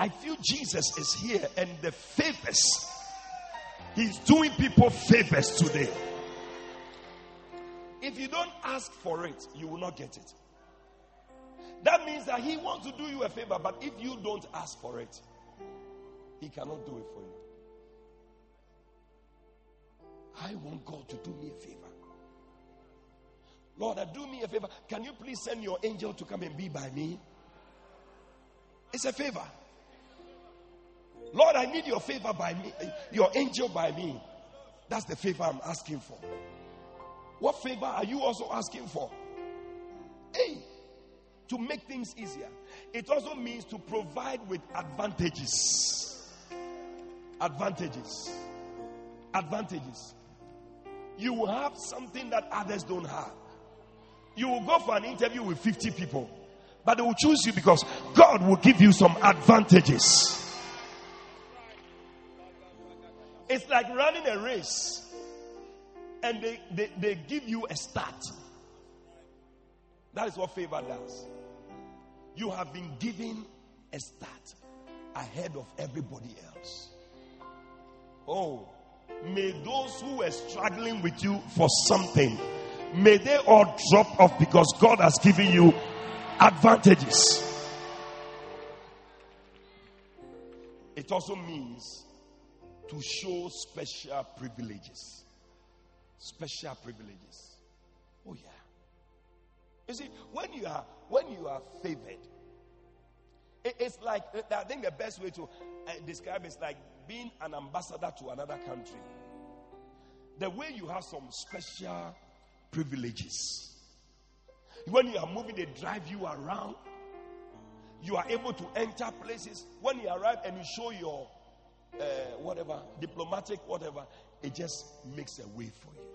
I feel Jesus is here and the favors. He's doing people favors today. If you don't ask for it, you will not get it. That means that He wants to do you a favor, but if you don't ask for it, He cannot do it for you. I want God to do me a favor. Lord, uh, do me a favor. Can you please send your angel to come and be by me? It's a favor. Lord, I need your favor by me, your angel by me. That's the favor I'm asking for. What favor are you also asking for? Hey, to make things easier. It also means to provide with advantages. Advantages. Advantages. You have something that others don't have. You will go for an interview with 50 people, but they will choose you because God will give you some advantages. It's like running a race and they, they, they give you a start. That is what favor does. You have been given a start. ahead of everybody else. Oh, may those who were struggling with you for something, may they all drop off because God has given you advantages. It also means to show special privileges. Special privileges. Oh yeah. You see, when you are when you are favored, it, it's like I think the best way to uh, describe is like being an ambassador to another country. The way you have some special privileges. When you are moving, they drive you around. You are able to enter places. When you arrive and you show your uh, whatever, diplomatic, whatever, it just makes a way for you.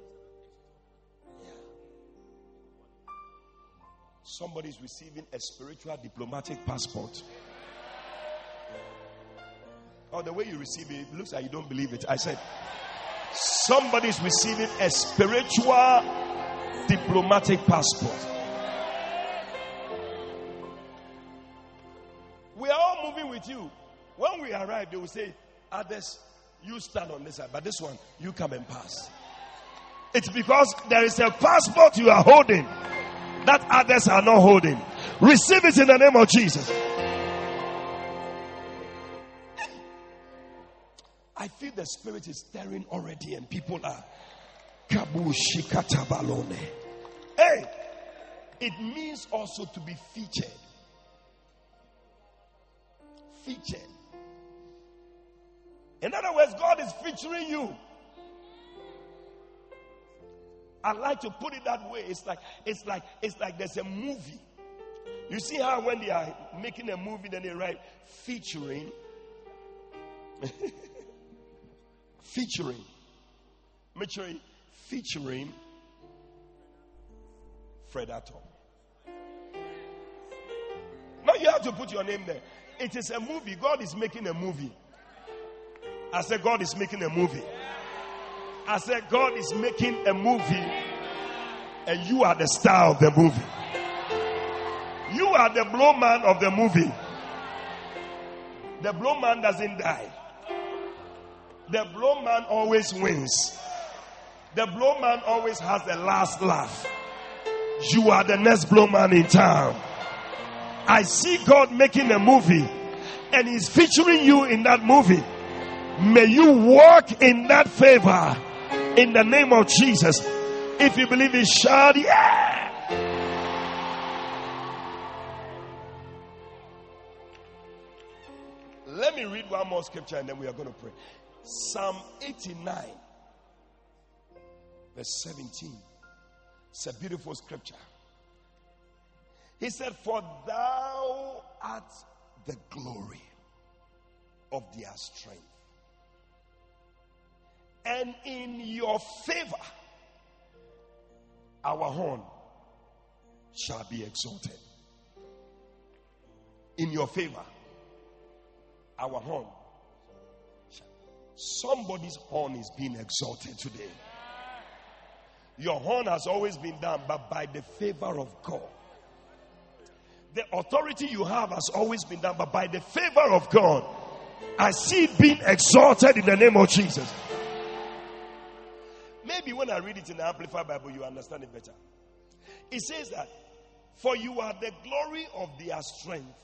Yeah. Somebody is receiving a spiritual diplomatic passport. Or oh, the way you receive it, it looks like you don't believe it. I said, somebody is receiving a spiritual diplomatic passport. We are all moving with you. When we arrive, they will say, Others, you stand on this side, but this one, you come and pass. It's because there is a passport you are holding that others are not holding. Receive it in the name of Jesus. I feel the spirit is stirring already, and people are Hey, it means also to be featured. Featured. In other words, God is featuring you. I like to put it that way. It's like it's like it's like there's a movie. You see how when they are making a movie, then they write featuring, featuring, featuring, featuring Fred Atom. Now you have to put your name there. It is a movie. God is making a movie. I said, God is making a movie. I said, God is making a movie, and you are the star of the movie. You are the blow man of the movie. The blow man doesn't die. The blow man always wins. The blow man always has the last laugh. You are the next blow man in town. I see God making a movie and He's featuring you in that movie. May you walk in that favor in the name of Jesus. If you believe it, shout, yeah. Let me read one more scripture and then we are going to pray. Psalm 89, verse 17. It's a beautiful scripture. He said, For thou art the glory of their strength and in your favor, our horn shall be exalted. In your favor, our horn. Somebody's horn is being exalted today. Your horn has always been done, but by the favor of God. The authority you have has always been done, but by the favor of God, I see it being exalted in the name of Jesus. Maybe when I read it in the Amplified Bible, you understand it better. It says that, For you are the glory of their strength,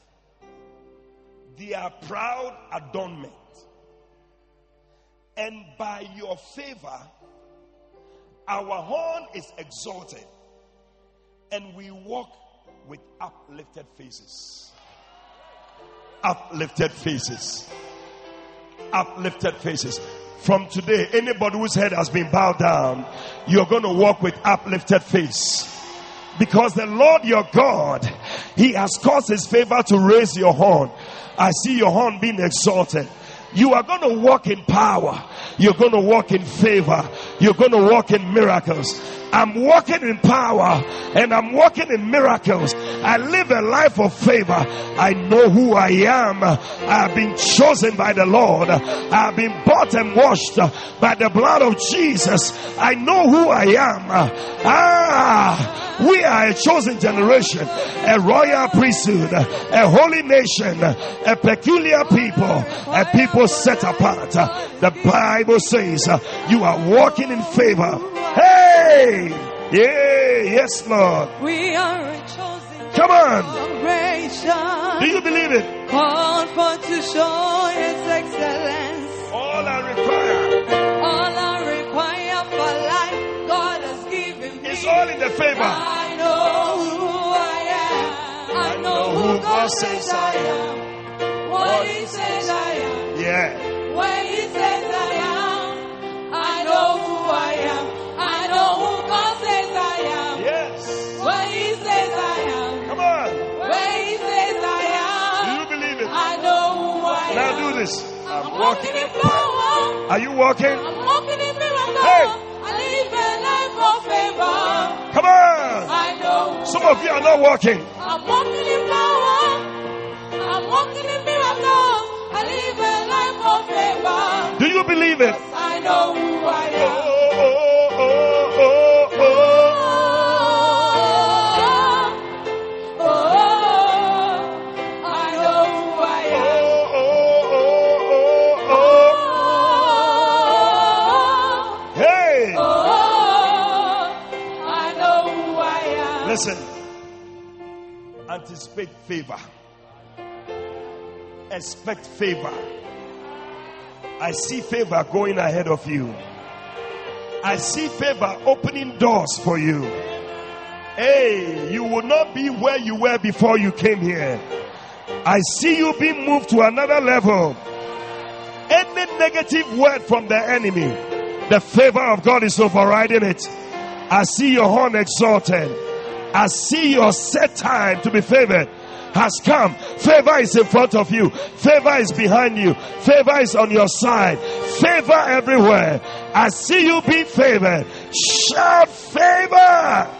their proud adornment. And by your favor, our horn is exalted, and we walk with uplifted faces. Uplifted faces. Uplifted faces. From today, anybody whose head has been bowed down, you're going to walk with uplifted face. Because the Lord your God, He has caused His favor to raise your horn. I see your horn being exalted. You are going to walk in power. You're going to walk in favor. You're going to walk in miracles. I'm walking in power and I'm walking in miracles. I live a life of favor. I know who I am. I have been chosen by the Lord. I have been bought and washed by the blood of Jesus. I know who I am. Ah, we are a chosen generation, a royal priesthood, a holy nation, a peculiar people, a people set apart. The Bible says you are walking in favor. Hey! Yeah, yes, Lord. We are chosen Come on. Do you believe it? Called for to show His excellence. All I require All I require for life, God has given me. is all in the favor. I know who I am. I know who God says I am. What He says I am. Yeah. Where He says walking. walking in power. Are you walking? I'm walking in miracle. Hey. I live a life of favor. Come on. I know. Some of you are not walking. I'm walking in power. I'm walking in miracle. I live a life of favor. Do you believe it? I know Anticipate favor. Expect favor. I see favor going ahead of you. I see favor opening doors for you. Hey, you will not be where you were before you came here. I see you being moved to another level. Any negative word from the enemy, the favor of God is overriding it. I see your horn exalted. I see your set time to be favored has come. Favor is in front of you. Favor is behind you. Favor is on your side. Favor everywhere. I see you being favored. Shout favor.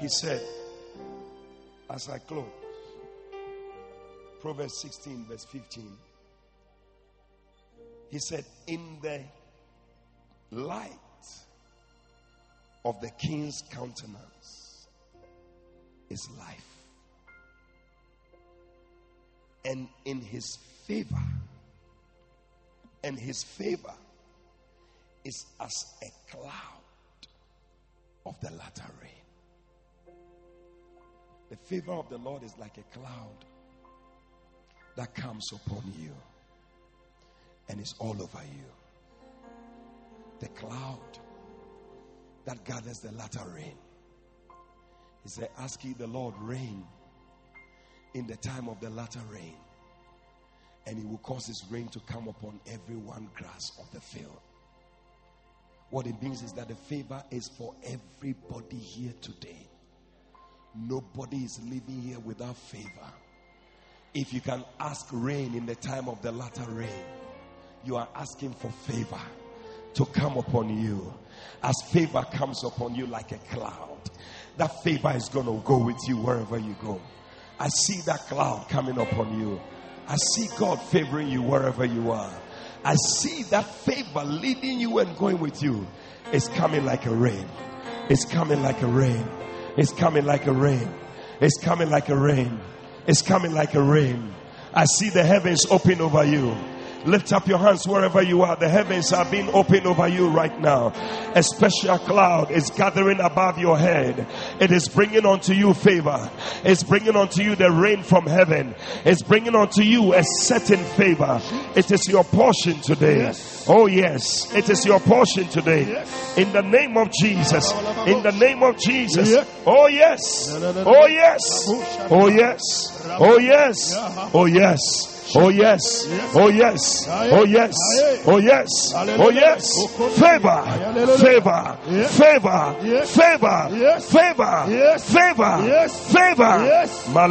He said, as I close, Proverbs 16, verse 15. He said, In the light of the king's countenance is life, and in his favor, and his favor is as a cloud of the latter rain. The favor of the Lord is like a cloud that comes upon you and it's all over you. The cloud that gathers the latter rain. He said, Ask ye the Lord rain in the time of the latter rain, and he will cause his rain to come upon every one grass of the field. What it means is that the favor is for everybody here today. Nobody is living here without favor. If you can ask rain in the time of the latter rain, you are asking for favor to come upon you. As favor comes upon you like a cloud, that favor is going to go with you wherever you go. I see that cloud coming upon you. I see God favoring you wherever you are. I see that favor leading you and going with you. It's coming like a rain. It's coming like a rain. It's coming like a rain. It's coming like a rain. It's coming like a rain. I see the heavens open over you. Lift up your hands wherever you are. The heavens are being opened over you right now. A special cloud is gathering above your head. It is bringing unto you favor. It's bringing unto you the rain from heaven. It's bringing unto you a certain favor. It is your portion today. Oh, yes. It is your portion today. In the name of Jesus. In the name of Jesus. Oh, yes. Oh, yes. Oh, yes. Oh, yes. Oh, yes. Oh yes. Oh yes. Oh yes. Oh yes. Oh yes. Oh yes. Favor. Favor. Favor. Favor. Favor. Favor. Favor.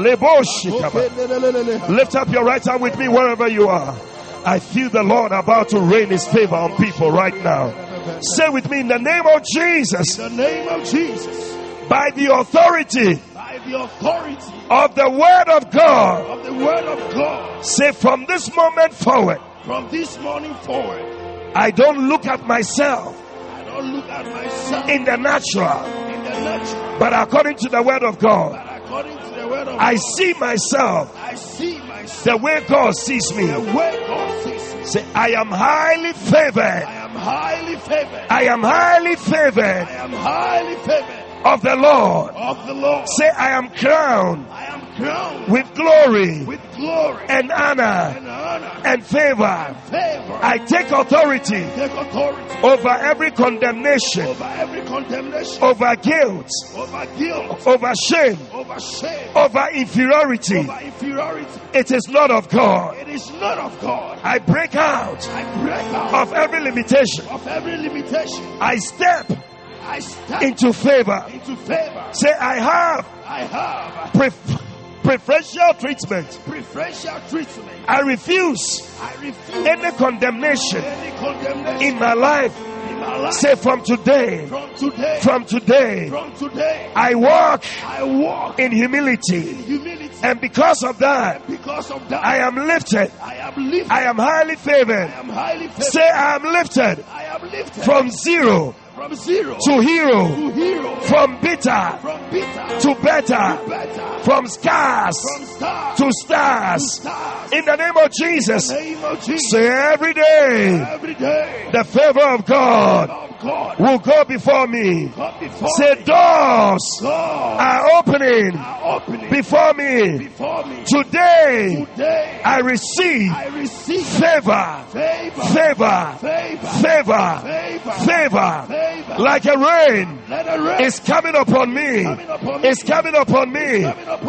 Lift up your right hand with me wherever you are. I feel the Lord about to rain his favor on people right now. Say with me in the name of Jesus, In the name of Jesus, by the authority by the authority of the word of God. of the word of God, Say from this moment forward, from this morning forward, I don't look at myself I don't look at myself in the natural, in the natural, but according to the word of God, but according to the word of I see myself I see myself the way God sees the me. way God sees me. Say, I am highly favored. I am highly favored. I am highly favored. I am highly favored of the Lord. of the Lord. Say, I am crowned I am crowned with glory with glory and honor and honor and favor. favor. I take authority take authority over every condemnation, over every condemnation, over guilt, over guilt, over shame, over shame, over inferiority. over inferiority. It is not of God. It is not of God. I break out I break out of every limitation. of every limitation. I step into favor. into favor. Say, I have I have pref- preferential treatment. preferential treatment. I refuse I refuse any condemnation any condemnation in my life. in my life. Say, from today, From today, from today, from today, I walk I walk in humility. in humility. And because of that, Because of that, I am lifted. I am lifted. I am highly favored. I am highly favored. Say, I am lifted I am lifted from zero from zero. To hero, to hero, from bitter. From bitter. To better, better, from scars. From to stars. stars. In the name of Jesus, name of Jesus, say every day, every day, the favor of God of God, will go before me. before Say me. doors are opening are opening before me. before me. Today, Today, I receive I receive favor, favor, favor, favor, favor, favor, favor, favor. Like a rain. Let the rain It's coming upon me. coming upon me. It's coming upon me.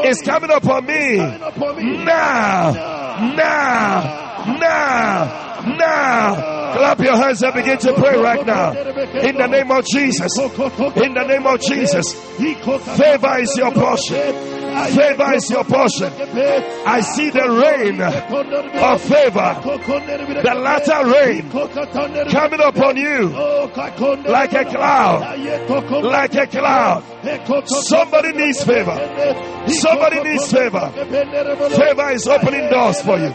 It's coming upon me. coming upon me. Now, now, now, now. Clap your hands and begin to pray right now. In the name of Jesus. In the name of Jesus. Favor is your portion. Favor is your portion. I see the rain of favor. The latter rain coming upon you like a cloud. Like a cloud. Somebody needs favor. Somebody needs favor. Favor is opening doors for you.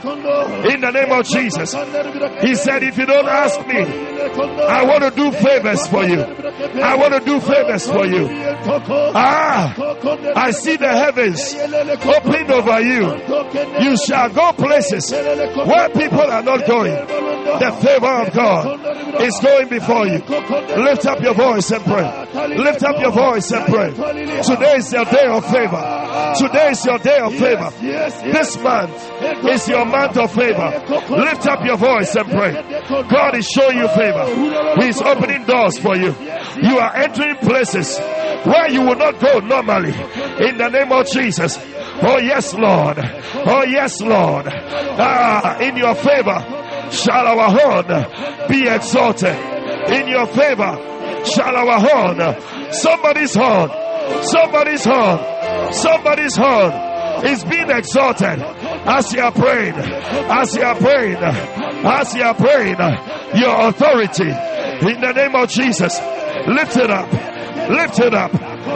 In the name of Jesus. He said, if you don't ask me, I want to do favors for you. I want to do favors for you. Ah, I see the heavens opening over you. You shall go places where people are not going. The favor of God is going before you. Lift up your voice and pray. Lift up your voice and pray. Today is your day of favor. Today is your day of favor. This month is your month of favor. Lift up your voice and pray. God is showing you favor. He's opening doors for you. You are entering places where you will not go normally. In the name of Jesus. Oh yes, Lord. Oh yes, Lord. Ah, in your favor shall our horn be exalted. In your favor shall our horn, somebody's horn, somebody's horn, somebody's horn is being exalted as you are praying, as you are praying, as you are praying, your authority in the name of Jesus. Lift it up, lift it up,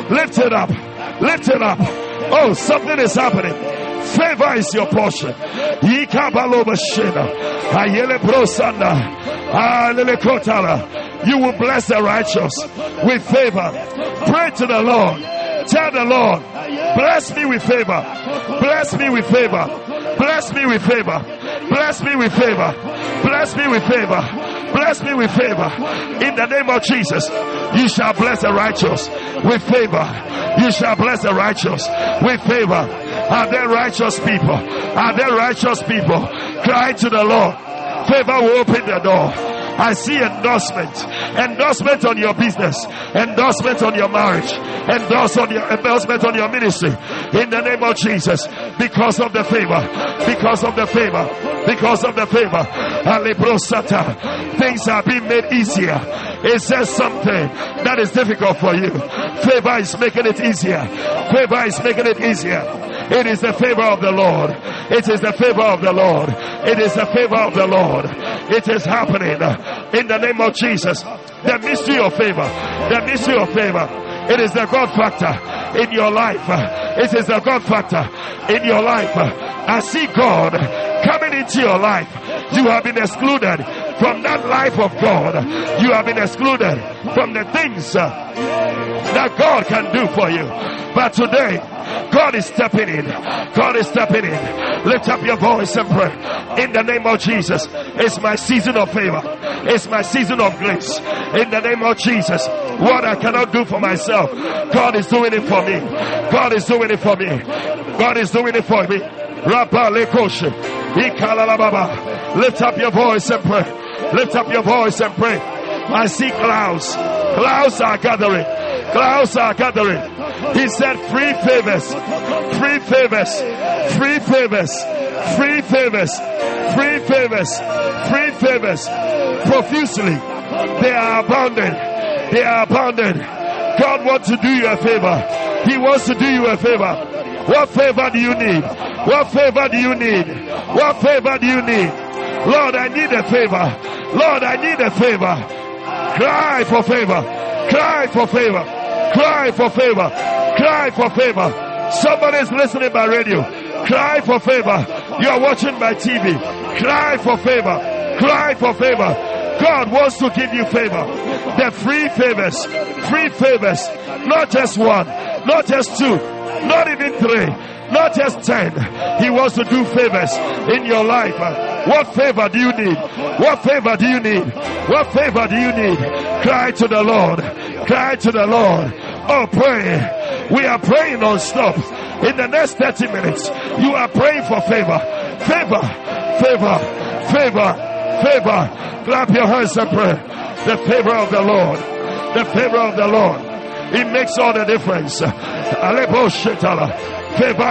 lift it up, lift it up. Oh, something is happening. Favor is your portion. You will bless the righteous with favor. Pray to the Lord. Tell the Lord, bless me with favor. Bless me with favor. Bless me with favor. Bless me with favor. Bless me with favor. Bless me with favor. In the name of Jesus, you shall bless the righteous with favor. You shall bless the righteous with favor. Are there righteous people? Are there righteous people? Cry to the Lord. Favor will open the door. I see endorsement, endorsement on your business, endorsement on your marriage, endorsement on your endorsement on your ministry. In the name of Jesus, because of the favor, because of the favor, because of the favor. Alibrosata. Things are being made easier. It says something that is difficult for you. Favor is making it easier. Favor is making it easier. It is the favor of the Lord. It is the favor of the Lord. It is the favor of the Lord. It is happening in the name of Jesus. The mystery of favor. The mystery of favor. It is the God factor in your life. It is the God factor in your life. I see God coming into your life. You have been excluded from that life of God. You have been excluded from the things that God can do for you. But today, God is stepping in. God is stepping in. Lift up your voice and pray. In the name of Jesus, it's my season of favor. It's my season of grace. In the name of Jesus, what I cannot do for myself, God is doing it for me. God is doing it for me. God is doing it for me. Lift up your voice and pray. Lift up your voice and pray. I see clouds. Clouds are gathering. Clouds are gathering. He said, free favors, free favors, free favors, free favors, free favors, free favors, profusely. They are abounding. They are abounding. God wants to do you a favor. He wants to do you a favor. What favor do you need? What favor do you need? What favor do you need? Lord, I need a favor. Lord, I need a favor. Cry for favor. Cry for favor. Cry for favor. Cry for favor. Somebody's listening by radio. Cry for favor. You are watching by TV. Cry for favor. Cry for favor. God wants to give you favor. The free favors. Free favors. Not just one. Not just two. Not even three. Not just ten. He wants to do favors in your life. What favor do you need? What favor do you need? What favor do you need? Cry to the Lord. Cry to the Lord. Oh, pray. We are praying non-stop. In the next 30 minutes, you are praying for favor. Favor. Favor. Favor. Favor. Clap your hands and pray. The favor of the Lord. The favor of the Lord. It makes all the difference. Favor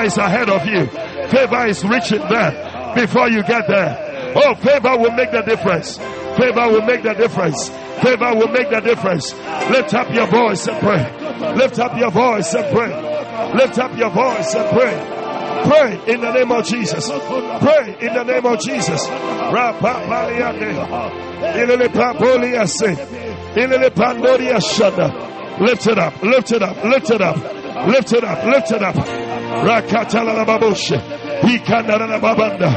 is ahead of you. Favor is reaching there before you get there. Oh, favor will make the difference. Favor will make the difference. Favor will make the difference. Lift up your voice and pray. Lift up your voice and pray. Lift up your voice and pray. Pray in the name of Jesus. Pray in the name of Jesus. Lift it up, lift it up, lift it up, lift it up, lift it up. Rakatala la baboshe. Ikandara la babanda.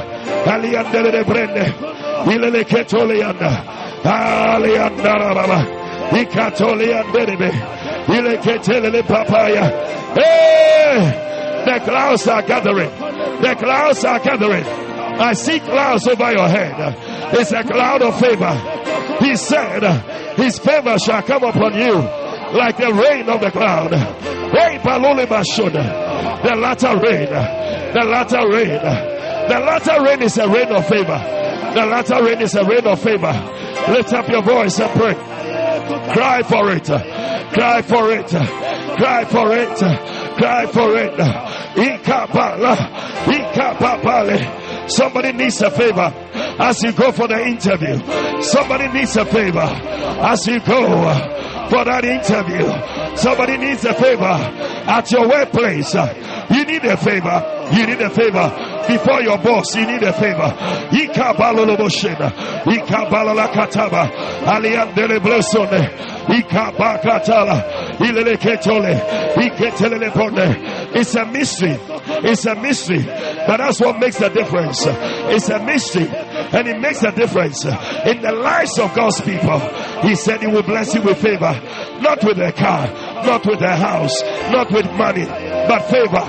Aliandere de brende. Ilele ketolianda. Aliandara baba. Hey! The clouds are gathering. The clouds are gathering. I see clouds over your head. It's a cloud of favor. He said, His favor shall come upon you like the rain of the cloud. Hey, The latter rain, the latter rain, the latter rain is a rain of favor. The latter rain is a rain of favor. Lift up your voice and pray. Cry for it. Cry for it. Cry for it. Cry for it. Ikapala. Ikapapale. Somebody needs a favor as you go for the interview. Somebody needs a favor as you go for that interview. Somebody needs a favor at your workplace. You need a favor. You need a favor before your boss. You need a favor. It's a mystery. It's a mystery. But that's what makes the difference. It's a mystery. And it makes a difference in the lives of God's people. He said he will bless you with favor. Not with a car. Not with a house. Not with money. But favor.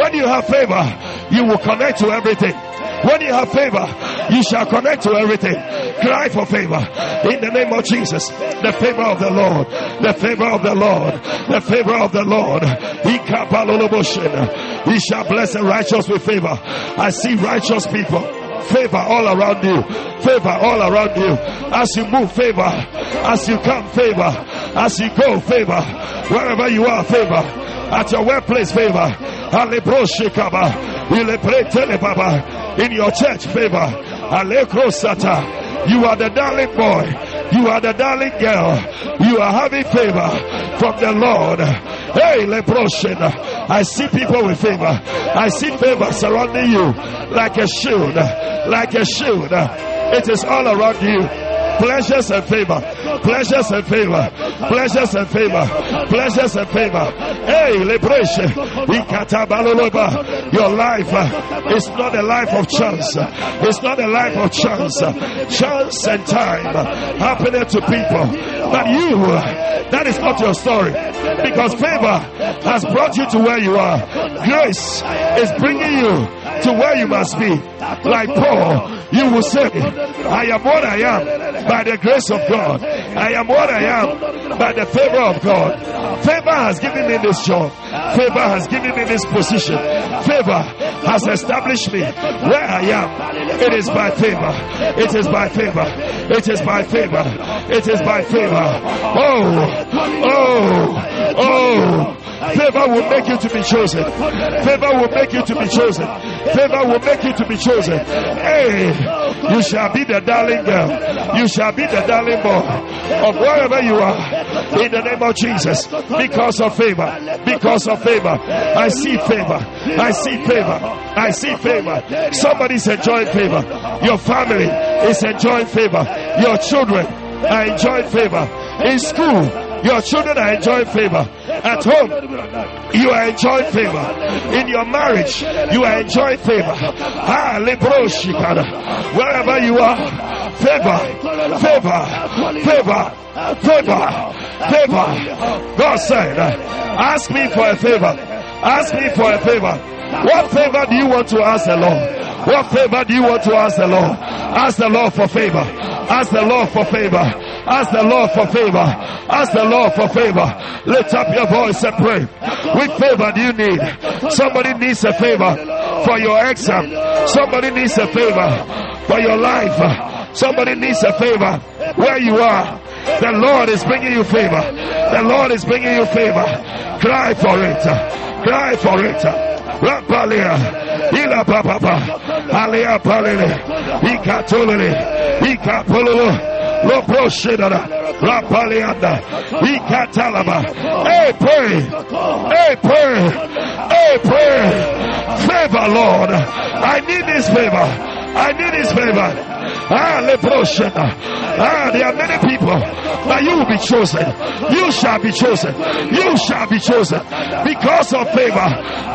When you have favor, you will connect to everything. When you have favor, you shall connect to everything. Cry for favor in the name of Jesus. The favor of the Lord, the favor of the Lord, the favor of the Lord. He shall bless the righteous with favor. I see righteous people favor all around you. Favor all around you. As you move, favor. As you come, favor. As you go, favor. Wherever you are, favor. At your workplace, favor. In your church, favor. Alekrosata. You are the darling boy. You are the darling girl. You are having favor from the Lord. Hey, leproshin. I see people with favor. I see favor surrounding you like a shield. Like a shield. It is all around you pleasures and favor, pleasures and favor, pleasures and favor, pleasures and favor. Hey, liberation. Your life uh, is not a life of chance. It's not a life of chance. Chance and time happening to people. But you, that is not your story. Because favor has brought you to where you are. Grace is bringing you to where you must be. Like Paul, you will say, I am what I am by the grace of God. I am what I am by the favor of God. Favor has given me this job. Favor has given me this position. Favor has established me where I am. It is by favor. It is by favor. It is by favor. It is by favor. Oh, oh, oh. Favor will make you to be chosen. Favor will make you to be chosen. Favor will make you to be chosen. Hey, you shall be the darling girl. You shall be the darling boy of wherever you are. In the name of Jesus. Because of favor. Because of favor. I see favor. I see favor. I see favor. Somebody's enjoying favor. Your family is enjoying favor. Your children are enjoying favor. In school, your children are enjoying favor. At home, you are enjoying favor. In your marriage, you are enjoying favor. Ah, Wherever you are, favor, favor, favor, favor, favor. God said, Ask me for a favor. Ask me for a favor. What favor do you want to ask the Lord? What favor do you want to ask the Lord? Ask the Lord for favor. Ask the Lord for favor. Ask the Lord for favor. Ask the Lord for favor. Lift up your voice and pray. Which favor do you need? Somebody needs a favor for your exam. Somebody needs a favor for your life. Somebody needs a favor where you are. The Lord is bringing you favor. The Lord is bringing you favor. Cry for it. Cry for it. Rapalia, Ila Papa, Alia Palele, Ika Tulele, Ika Pululu, Lopro Shidara, Rapalianda, Ika Talaba. Hey, pray, hey, pray, hey, pray. Favor, Lord. I need this favor. I need this favor. Ah, leproshena. Ah, there are many people, but you will be chosen. You shall be chosen. You shall be chosen because of favor.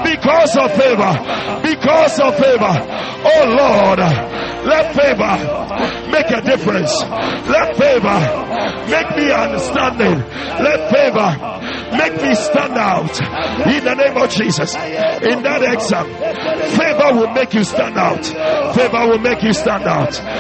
Because of favor. Because of favor. Oh Lord, let favor make a difference. Let favor make me understanding. Let favor make me stand out in the name of Jesus. In that exam, favor will make you stand out. Favor will make you stand out.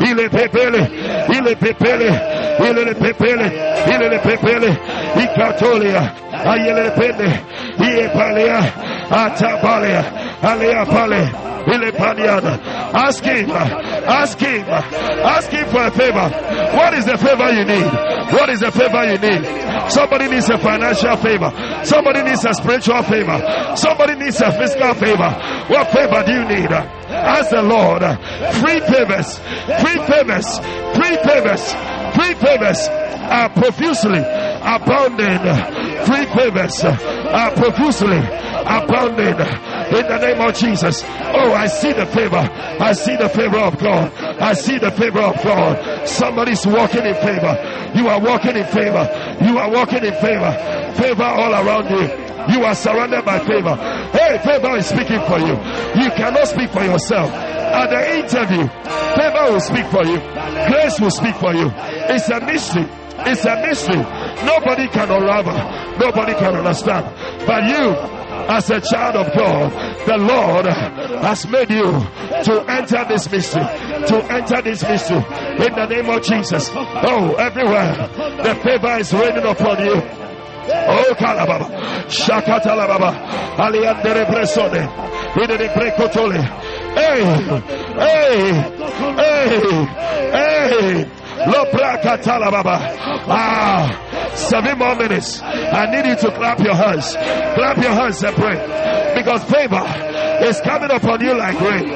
Ile pepele, ile pepele, ile le pepele, ile le pepele, ikatolia, ayele pele, ie palea, Ask him, ask him, ask him for a favor. What is the favor you need? What is the favor you need? Somebody needs a financial favor. Somebody needs a spiritual favor. Somebody needs a physical favor. What favor do you need? Ask the Lord. Free favors, free favors, free favors, free favors are profusely abounding. Free favors uh, are profusely abounding in the name of Jesus. Oh, I see the favor. I see the favor of God. I see the favor of God. Somebody's walking in favor. You are walking in favor. You are walking in favor. Favor all around you. You are surrounded by favor. Hey, favor is speaking for you. You cannot speak for yourself. At the interview, favor will speak for you. Grace will speak for you. It's a mystery. It's a mystery. Nobody can unravel. Nobody can understand. But you, as a child of God, the Lord has made you to enter this mystery, to enter this mystery in the name of Jesus. Oh, everywhere the favor is raining upon you. Oh, Kalababa, Shakatalababa, Aliandere Presone, Idere Precotole. Hey, hey, hey, hey. Ah, seven more minutes. I need you to clap your hands. Clap your hands and pray. Because favor is coming upon you like rain.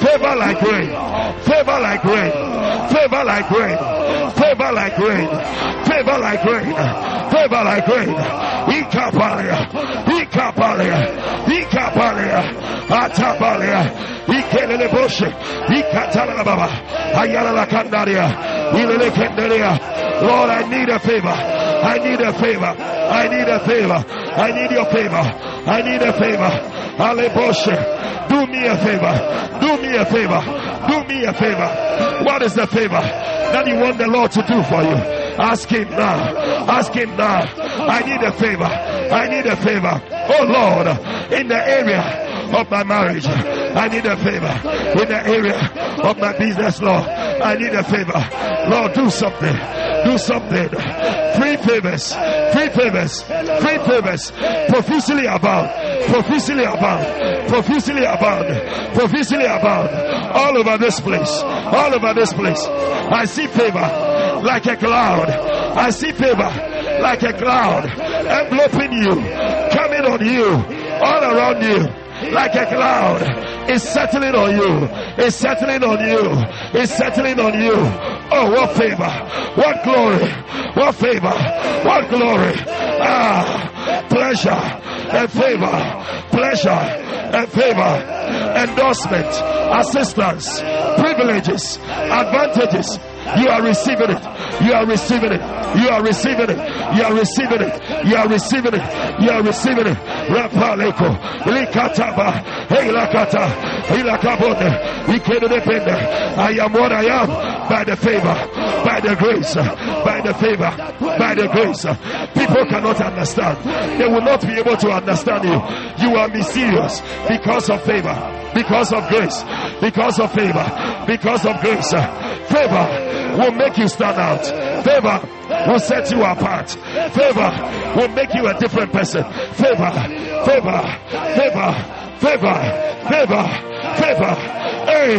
Favor like rain. Favor like rain. Favor like rain. Favor like rain. Favor like rain. Favor like rain. Ikapalia. Ikapalia. Ikapalia. Atapalia. Ikelele boshe. Ikatala baba. Ayala la kandaria. Ilele kendaria. Lord, I need a favor. I need a favor. I need a favor. I need your favor. I need a favor. Aleboshe. Do me a favor. Do me a favor. Do me a favor. What is the favor that you want the Lord to do for you? Ask him now. Ask him now. I need a favor. I need a favor. Oh Lord, in the area of my marriage. I need a favor in the area of my business, Lord. I need a favor. Lord, do something. Do something. Free favors. Free favors. Free favors. Profusely abound. Profusely abound. Profusely abound. Profusely abound. All over this place. All over this place. I see favor like a cloud. I see favor like a cloud enveloping you, coming on you, all around you like a cloud. It's settling on you. It's settling on you. It's settling on you. Oh, what favor. What glory. What favor. What glory. Ah, pleasure and favor. Pleasure and favor. Endorsement, assistance, privileges, advantages. You are receiving it. You are receiving it. You are receiving it. You are receiving it. You are receiving it. You are receiving it. Rapaleko. Likataba. Hilakata. Hilakabone. Ikedepende. I am what I am by the favor, by the grace, by the favor, by the grace. People cannot understand. They will not be able to understand you. You are mysterious because of favor, because of grace, because of favor, because of grace. Favor will make you stand out. Favor will set you apart. Favor will make you a different person. Favor, favor, favor, favor, favor, favor. Hey,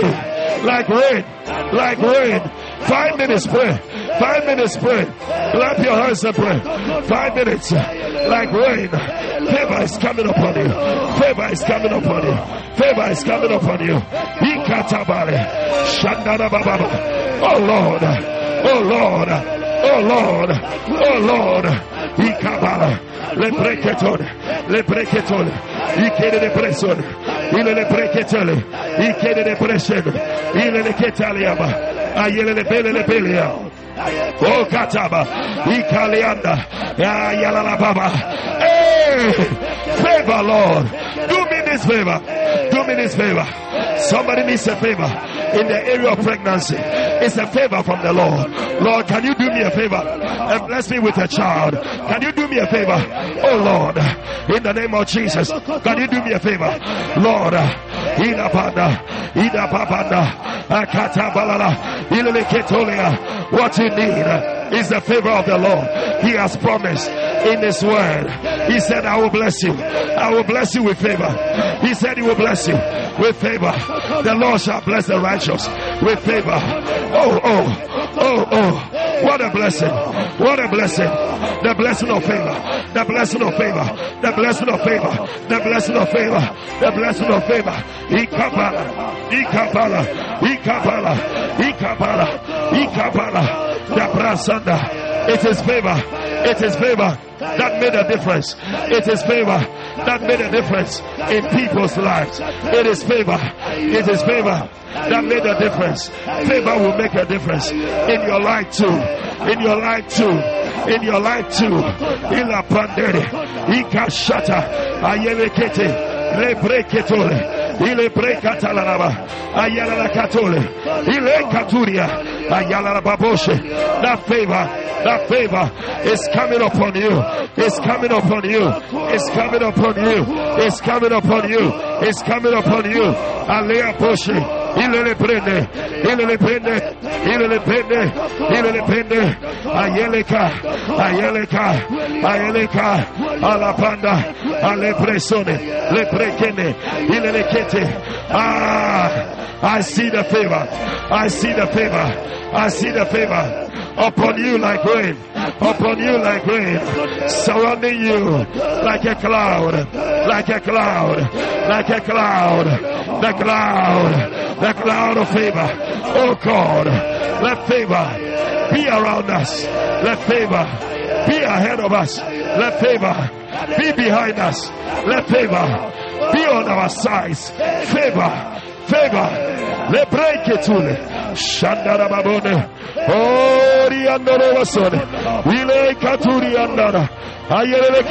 like rain, like rain. Five minutes pray. Five minutes pray. Clap your hands and pray. Five minutes like rain. Favor is coming upon you. Favor is coming upon you. Favor is coming upon you. Oh Lord. Oh Lord. Oh Lord. Oh Lord. Le breketon. Le breketon. Ikede depression. Ile le breketele. Ikede depression. Ile le ketaliaba. Ayele le bele le belia. Oh kataba. Ikalianda. Ayala la baba. Favor, Lord. Do me this favor. Do me this favor. Somebody needs a favor in the area of pregnancy. It's a favor from the Lord. Lord, can you do me a favor and bless me with a child? Can you do me a favor? Oh Lord, in the name of Jesus, can you do me a favor? Lord, Papanda, Akata Balala, Ilele What you need is the favor of the Lord. He has promised in His word. He said, I will bless you. I will bless you with favor. He said, He will bless you with favor. The Lord shall bless the righteous with favor. Oh, oh, oh, oh. What a blessing. What a blessing. The blessing of favor. The blessing of favor. The blessing of favor. The blessing of favor. The blessing of favor. Ikapala. Ikapala. Ikapala. Ikapala. Ikapala. The brasanda. It is favor. It is favor that made a difference. It is favor that made a difference in people's lives. It is favor. It is favor that made a difference. Favor will make a difference in your life too. In your life too. In your life too. Ila pandere. Ika shata. Ayelekete. Lebreketole. Ile Brekatalaraba. Ayala la Catole. Ile Caturia. Ayala la Baboshe. That favor. That favor is coming upon you. It's coming upon you. It's coming upon you. It's coming upon you. It's coming upon you. Alea Boshe. Il le prende, il le prende, il le prende, il le prende. Ayeleka, ayeleka, ayeleka, alla panda, alle le prekene, il le kete. Ah, I see the favor. I see the favor. I see the favor upon you like rain, upon you like rain, surrounding you like a cloud, like a cloud, like a cloud, the cloud, the cloud of favor. Oh God, let favor be around us. Let favor be ahead of us. Let favor be behind us. Let favor be on our sides. Favor, favor. Le break it to Shandara babone. Ori andoro. Wile katuri. Ayele.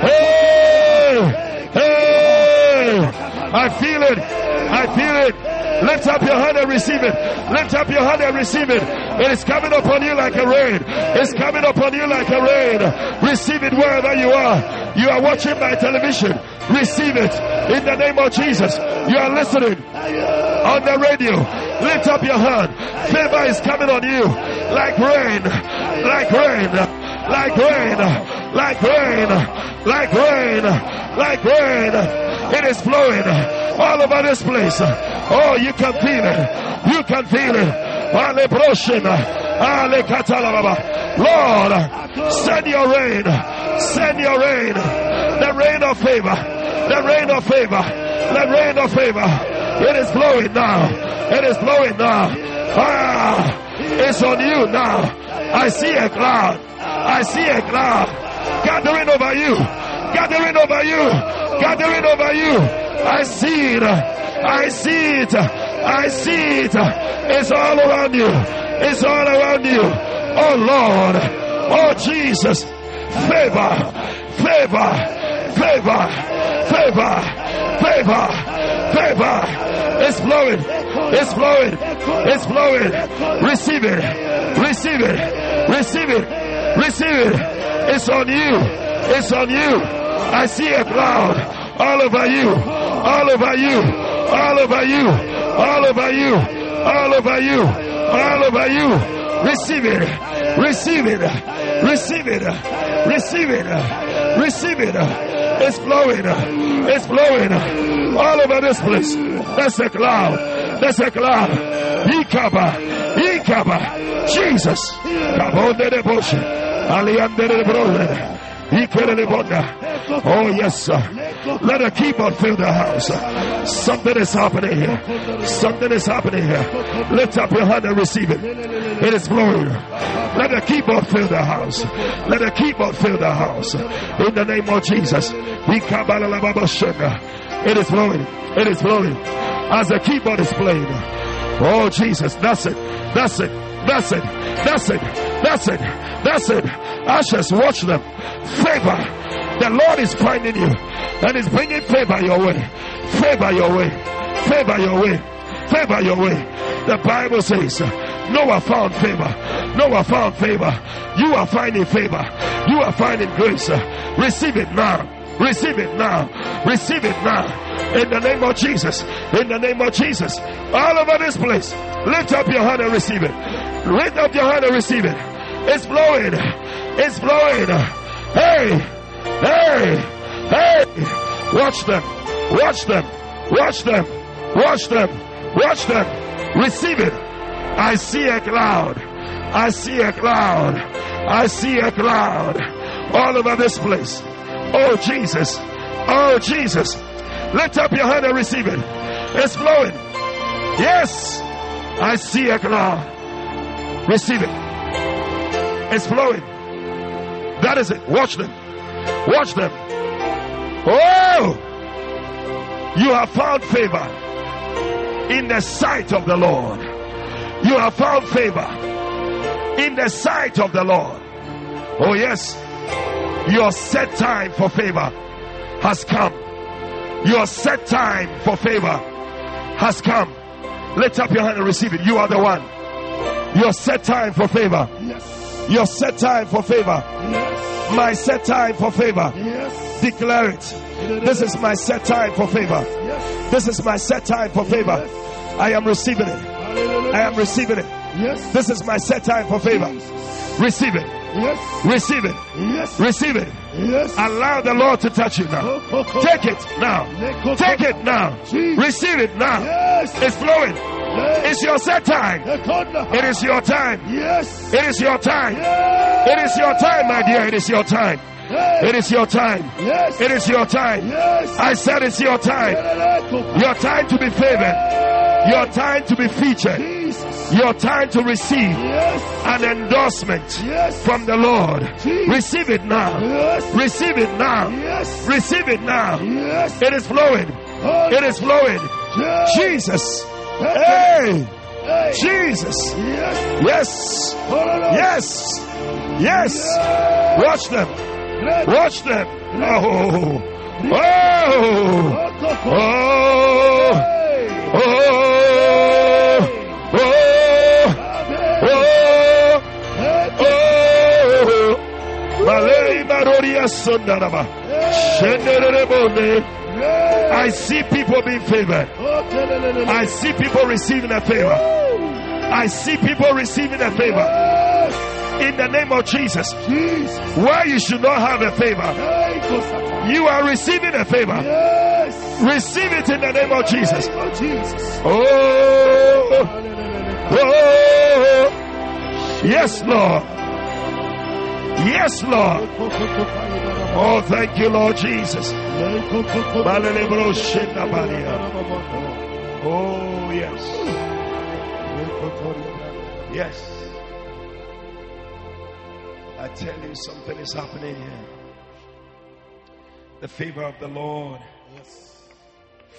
Hey! Hey! I feel it. I feel it. Lift up your hand and receive it. Lift up your hand and receive it. It is coming upon you like a rain. It's coming upon you like a rain. Receive it wherever you are. You are watching my television. Receive it in the name of Jesus. You are listening on the radio. Lift up your hand. Favor is coming on you like rain, like rain, like rain, like rain, like rain, like rain. It is flowing all over this place. Oh, you can feel it. You can feel it. Lord, send your rain. Send your rain. The rain of favor. The rain of favor. The rain of favor. It is blowing now. It is blowing now. Ah, it's on you now. I see a cloud. I see a cloud gathering over you. Gathering over you. Gathering over you. I see it. I see it. I see it. It's all around you. It's all around you. Oh Lord. Oh Jesus. Favor. Favor. Favor. Favor. Favor. Favor. It's blowing. It's blowing. It's blowing. Receive it. Receive it. Receive it. Receive it. It's on you. It's on you. I see a cloud all over you. All over you. All over you. All over you. All over you. All over you. Receive it. Receive it. Receive it. Receive it. Receive it. It's blowing. It's blowing all over this place. That's a cloud. That's a cloud. Ikaba. Ikaba. Jesus. Kabonde de Boshe. Aliande de Brother. Oh, yes, sir. Let a keyboard fill the house. Something is happening here. Something is happening here. Lift up your hand and receive it. It is blowing. Let a keyboard fill the house. Let a keyboard fill the house. In the name of Jesus. It is blowing. It is blowing. As the keyboard is playing. Oh, Jesus. That's it. That's it. That's it. That's it. That's it. That's it. Ashes, watch them. Favor. The Lord is finding you and is bringing favor your way. Favor your way. Favor your way. Favor your way. The Bible says Noah found favor. Noah found favor. You are finding favor. You are finding grace. Receive it now. Receive it now. Receive it now. In the name of Jesus. In the name of Jesus. All over this place. Lift up your hand and receive it. Lift up your hand and receive it. It's blowing. It's blowing. Hey. Hey. Hey. Watch them. Watch them. Watch them. Watch them. Watch them. Receive it. I see a cloud. I see a cloud. I see a cloud all over this place. Oh, Jesus. Oh, Jesus. Lift up your hand and receive it. It's flowing. Yes. I see a cloud. Receive it. It's flowing. That is it. Watch them. Watch them. Oh! You have found favor in the sight of the Lord. You have found favor in the sight of the Lord. Oh, yes. Your set time for favor has come. Your set time for favor has come. Lift up your hand and receive it. You are the one. Your set time for favor. Yes. Your set time for favor. Yes. My set time for favor. Yes. Declare it. This is my set time for favor. Yes. This is my set time for favor. I am receiving it. I am receiving it. Yes. This is my set time for favor. Receive it. Yes. Receive it. Yes. Receive it. Yes. Allow the Lord to touch you now. Take it now. Take it now. Receive it now. Yes. It's flowing. It's your set time. It is your time. Yes. It is your time. It is your time, my dear. It is your time. It is your time. Yes. It is your time. Yes. I said it's your time. Your time to be favored. Your time to be featured. Jesus. Your time to receive Yes. an endorsement Yes. from the Lord. Jesus. Receive it now. Yes. Receive it now. Receive it now. It is flowing. It is flowing. Jesus. Hey. Hey. Jesus. Yes. Yes. Yes. Yes. Watch them. Watch them. Oh. Oh. Oh. Oh. I see people being favored. I see people receiving a favor. I see people receiving a favor. In the name of Jesus. Where you should not have a favor, you are receiving a favor. Receive it in the name of Jesus. Oh. Oh, oh, yes, Lord. Yes, Lord. Oh, thank you, Lord Jesus. Oh, yes. Yes. I tell you, something is happening here. The favor of the Lord. Yes.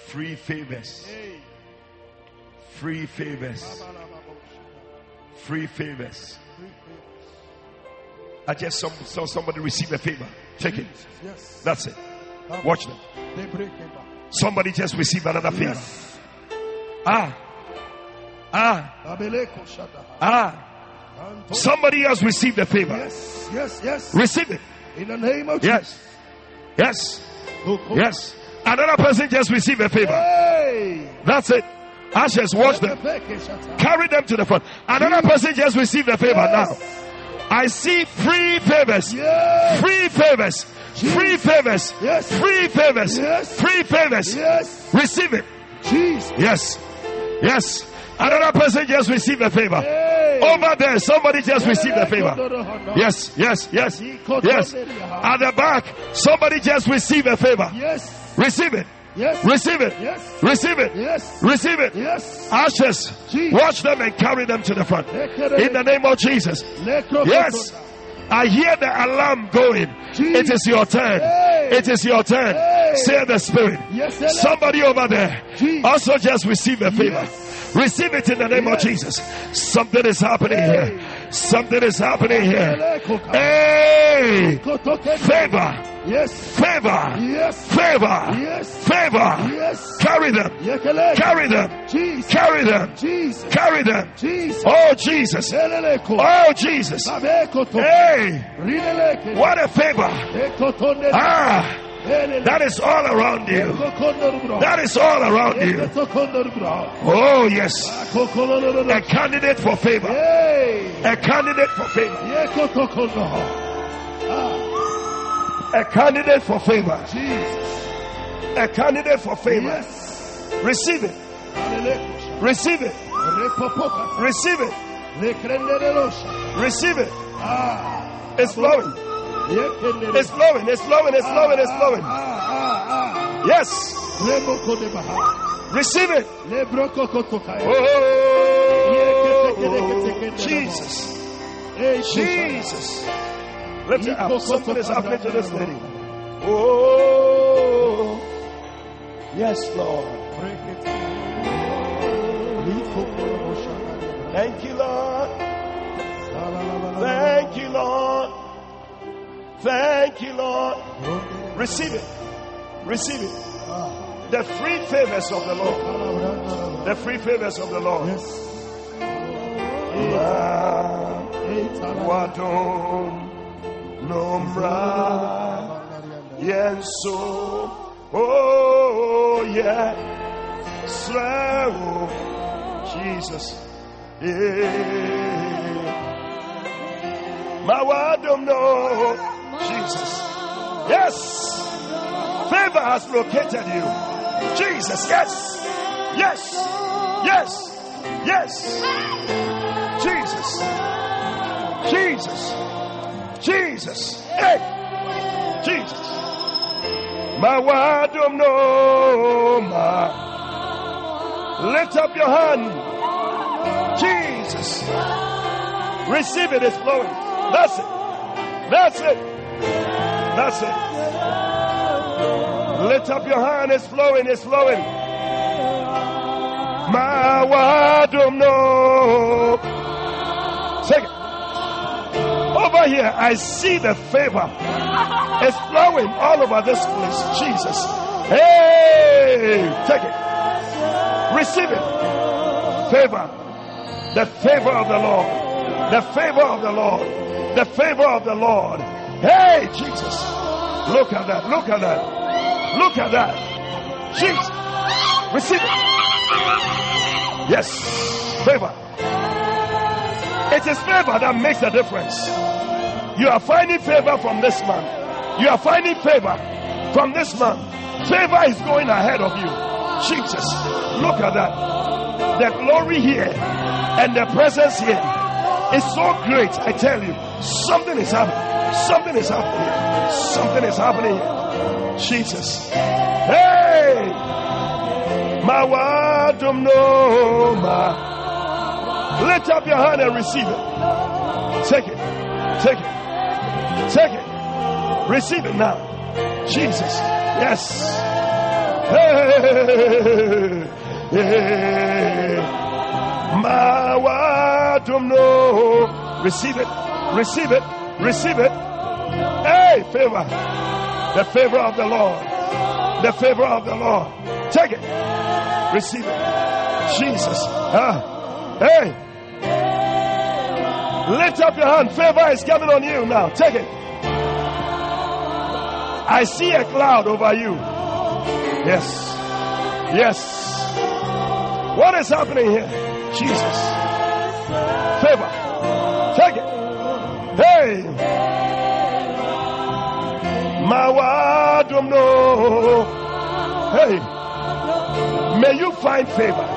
Free favors. Free favors. Free favors. I just saw, saw somebody receive a favor. Take it. Yes. That's it. Watch them. They break. Somebody just received another favor. Yes. Ah. Ah. Ah. Somebody else received a favor. Yes. Yes. Yes. Receive it. In the name of Yes. Yes. Jesus. Yes. Another person just received a favor. Hey. That's it. Ashes, watch them. Carry them to the front. Another person just received a favor now. I see free favors. Yes. Free favors. Free favors. Yes. Free favors. Yes. Free favors. Yes. Receive it. Jesus. Yes. Yes. Another person just received a favor. Hey. Over there, somebody just received a favor. Yes, yes, yes, yes. At the back, somebody just received a favor. Yes. Receive it. Yes. Receive it. Yes. Receive it. Yes. Receive it. Yes. Ashes, Jesus. watch them and carry them to the front. In the name of Jesus. Yes. I hear the alarm going. Jesus. It is your turn. Hey. It is your turn. Hey. Say the Spirit. Yes. Somebody over there Jesus. also just receive a favor. Yes. Receive it in the name of Jesus. Something is happening Hey. here. Something is happening here. Hey! Favor! Yes. Favor! Yes. Favor! Yes. Favor! Yes. Carry them! Carry them! Jesus. Carry them! Jesus. Carry them! Jesus. Oh Jesus! Oh Jesus! Hey! What a favor! Ah! That is all around you. That is all around you. Oh yes. A candidate for favor. A candidate for favor. A candidate for favor. A candidate for favor. Receive it. Receive it. Receive it. Receive it. It's flowing. It's flowing. It's flowing. It's flowing. It's flowing. Yes. Receive it. Oh, Jesus. Jesus. Lift it up. Something is happening to this lady. Oh, yes, Lord. Thank you, Lord. Thank you, Lord. Thank you, Lord. Receive it. Receive it. The free favors of the Lord. The free favors of the Lord. Yes. Wadom Nomra Yenso Oh yeah Slow Jesus Yeah Mawadom no Jesus Yes Favor has located you Jesus yes Yes Yes Yes Jesus. Jesus. Jesus. Hey. Jesus. My word of no ma. Lift up your hand. Jesus. Receive it. It's flowing. That's it. That's it. That's it. Lift up your hand. It's flowing. It's flowing. My of no. It. Over here, I see the favor. It's flowing all over this place. Jesus. Hey, take it. Receive it. Favor. The favor of the Lord. The favor of the Lord. The favor of the Lord. Hey, Jesus. Look at that. Look at that. Look at that. Jesus. Receive it. Yes. Favor. It is favor that makes the difference. You are finding favor from this man. You are finding favor from this man. Favor is going ahead of you. Jesus, look at that. The glory here and the presence here is so great. I tell you, something is happening. Something is happening. Something is happening. Jesus. Hey! My word no. Lift up your hand and receive it. Take it. Take it. Take it. Receive it now. Jesus. Yes. Hey. Hey. My word no. Receive it. Receive it. Receive it. Hey, favor. The favor of the Lord. The favor of the Lord. Take it. Receive it. Jesus. Ah. Hey. Lift up your hand. Favor is coming on you now. Take it. I see a cloud over you. Yes. Yes. What is happening here? Jesus. Favor. Take it. Hey. Mawadum no. Hey. May you find favor.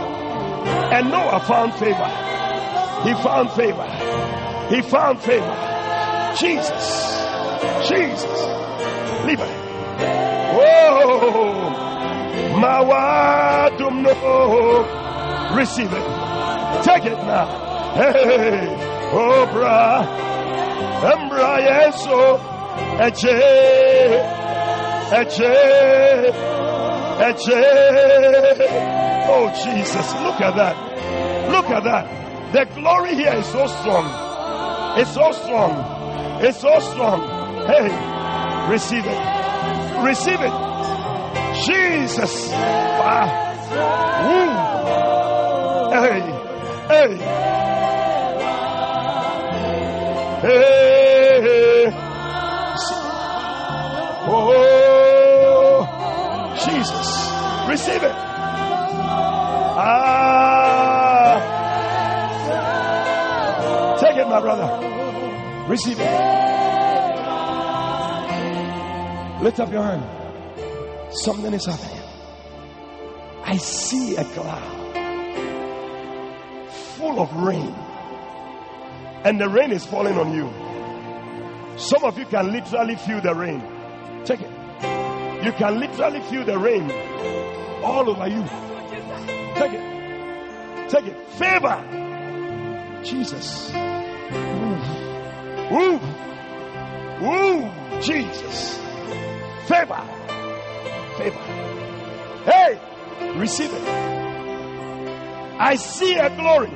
And Noah found favor. He found favor. He found favor. Jesus. Jesus. Leave it. Whoa. Mawadum no. Receive it. Take it now. Hey. Oh, bra. Embra yeso. Eche. Eche. Eche. Oh, Jesus. Look at that. Look at that. The glory here is so strong. It's so strong. It's so strong. Hey, receive it. Receive it. Jesus. Ah. Woo. Hey. Hey. Oh. Jesus. Receive it. Ah. Take it, my brother. Receive it. Lift up your hand. Something is happening. I see a cloud full of rain. And the rain is falling on you. Some of you can literally feel the rain. Check it. You can literally feel the rain all over you. Take it. Take it. Favor. Jesus. Woo. Woo. Jesus. Favor. Favor. Hey, receive it. I see a glory.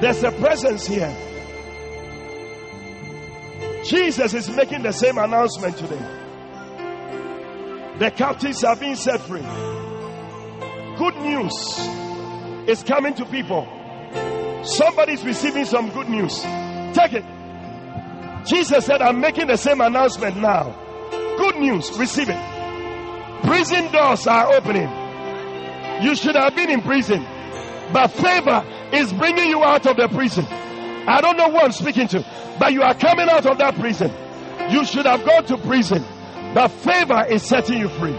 There's a presence here. Jesus is making the same announcement today. The captives are being set free. Good news is coming to people. Somebody's receiving some good news. Take it. Jesus said, I'm making the same announcement now. Good news, receive it. Prison doors are opening. You should have been in prison, but favor is bringing you out of the prison. I don't know who I'm speaking to, but you are coming out of that prison. You should have gone to prison, but favor is setting you free.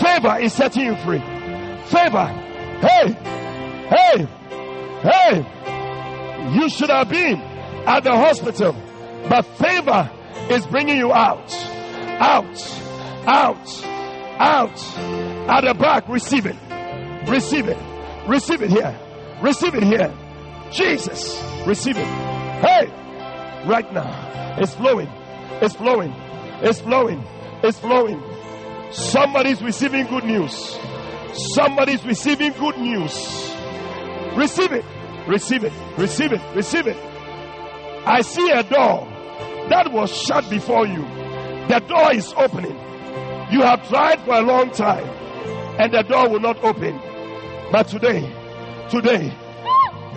Favor is setting you free. Favor. Hey, hey, hey. You should have been at the hospital, but favor is bringing you out, out, out, out. At the back, receive it, receive it, receive it here, receive it here. Jesus, receive it. Hey, right now, it's flowing, it's flowing, it's flowing, it's flowing. Somebody's receiving good news. Somebody's receiving good news. Receive it, receive it, receive it, receive it. I see a door that was shut before you. The door is opening. You have tried for a long time and the door will not open. But today, today,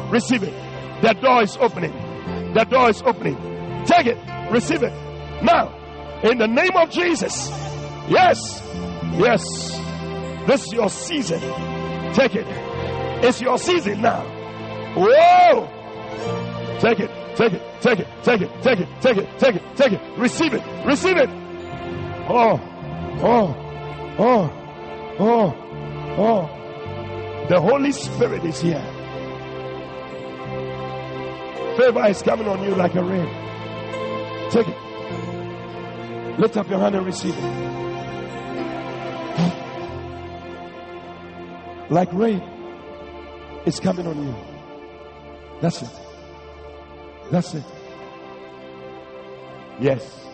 receive it. The door is opening. The door is opening. Take it, receive it. Now, in the name of Jesus. Yes, yes. This is your season. Take it. It's your season now. Whoa! Take it, take it, take it, take it, take it, take it, take it, take it. Receive it, receive it. Oh, oh, oh, oh, oh. The Holy Spirit is here. Favor is coming on you like a rain. Take it. Lift up your hand and receive it. Like rain, it's coming on you. That's it. That's it. Yes.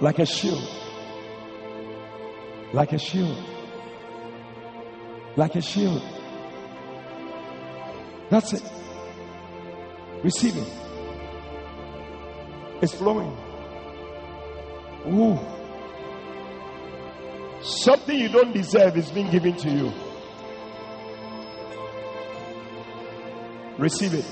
Like a shield. Like a shield. Like a shield. That's it. Receive it. It's flowing. Ooh. Something you don't deserve is being given to you. Receive it.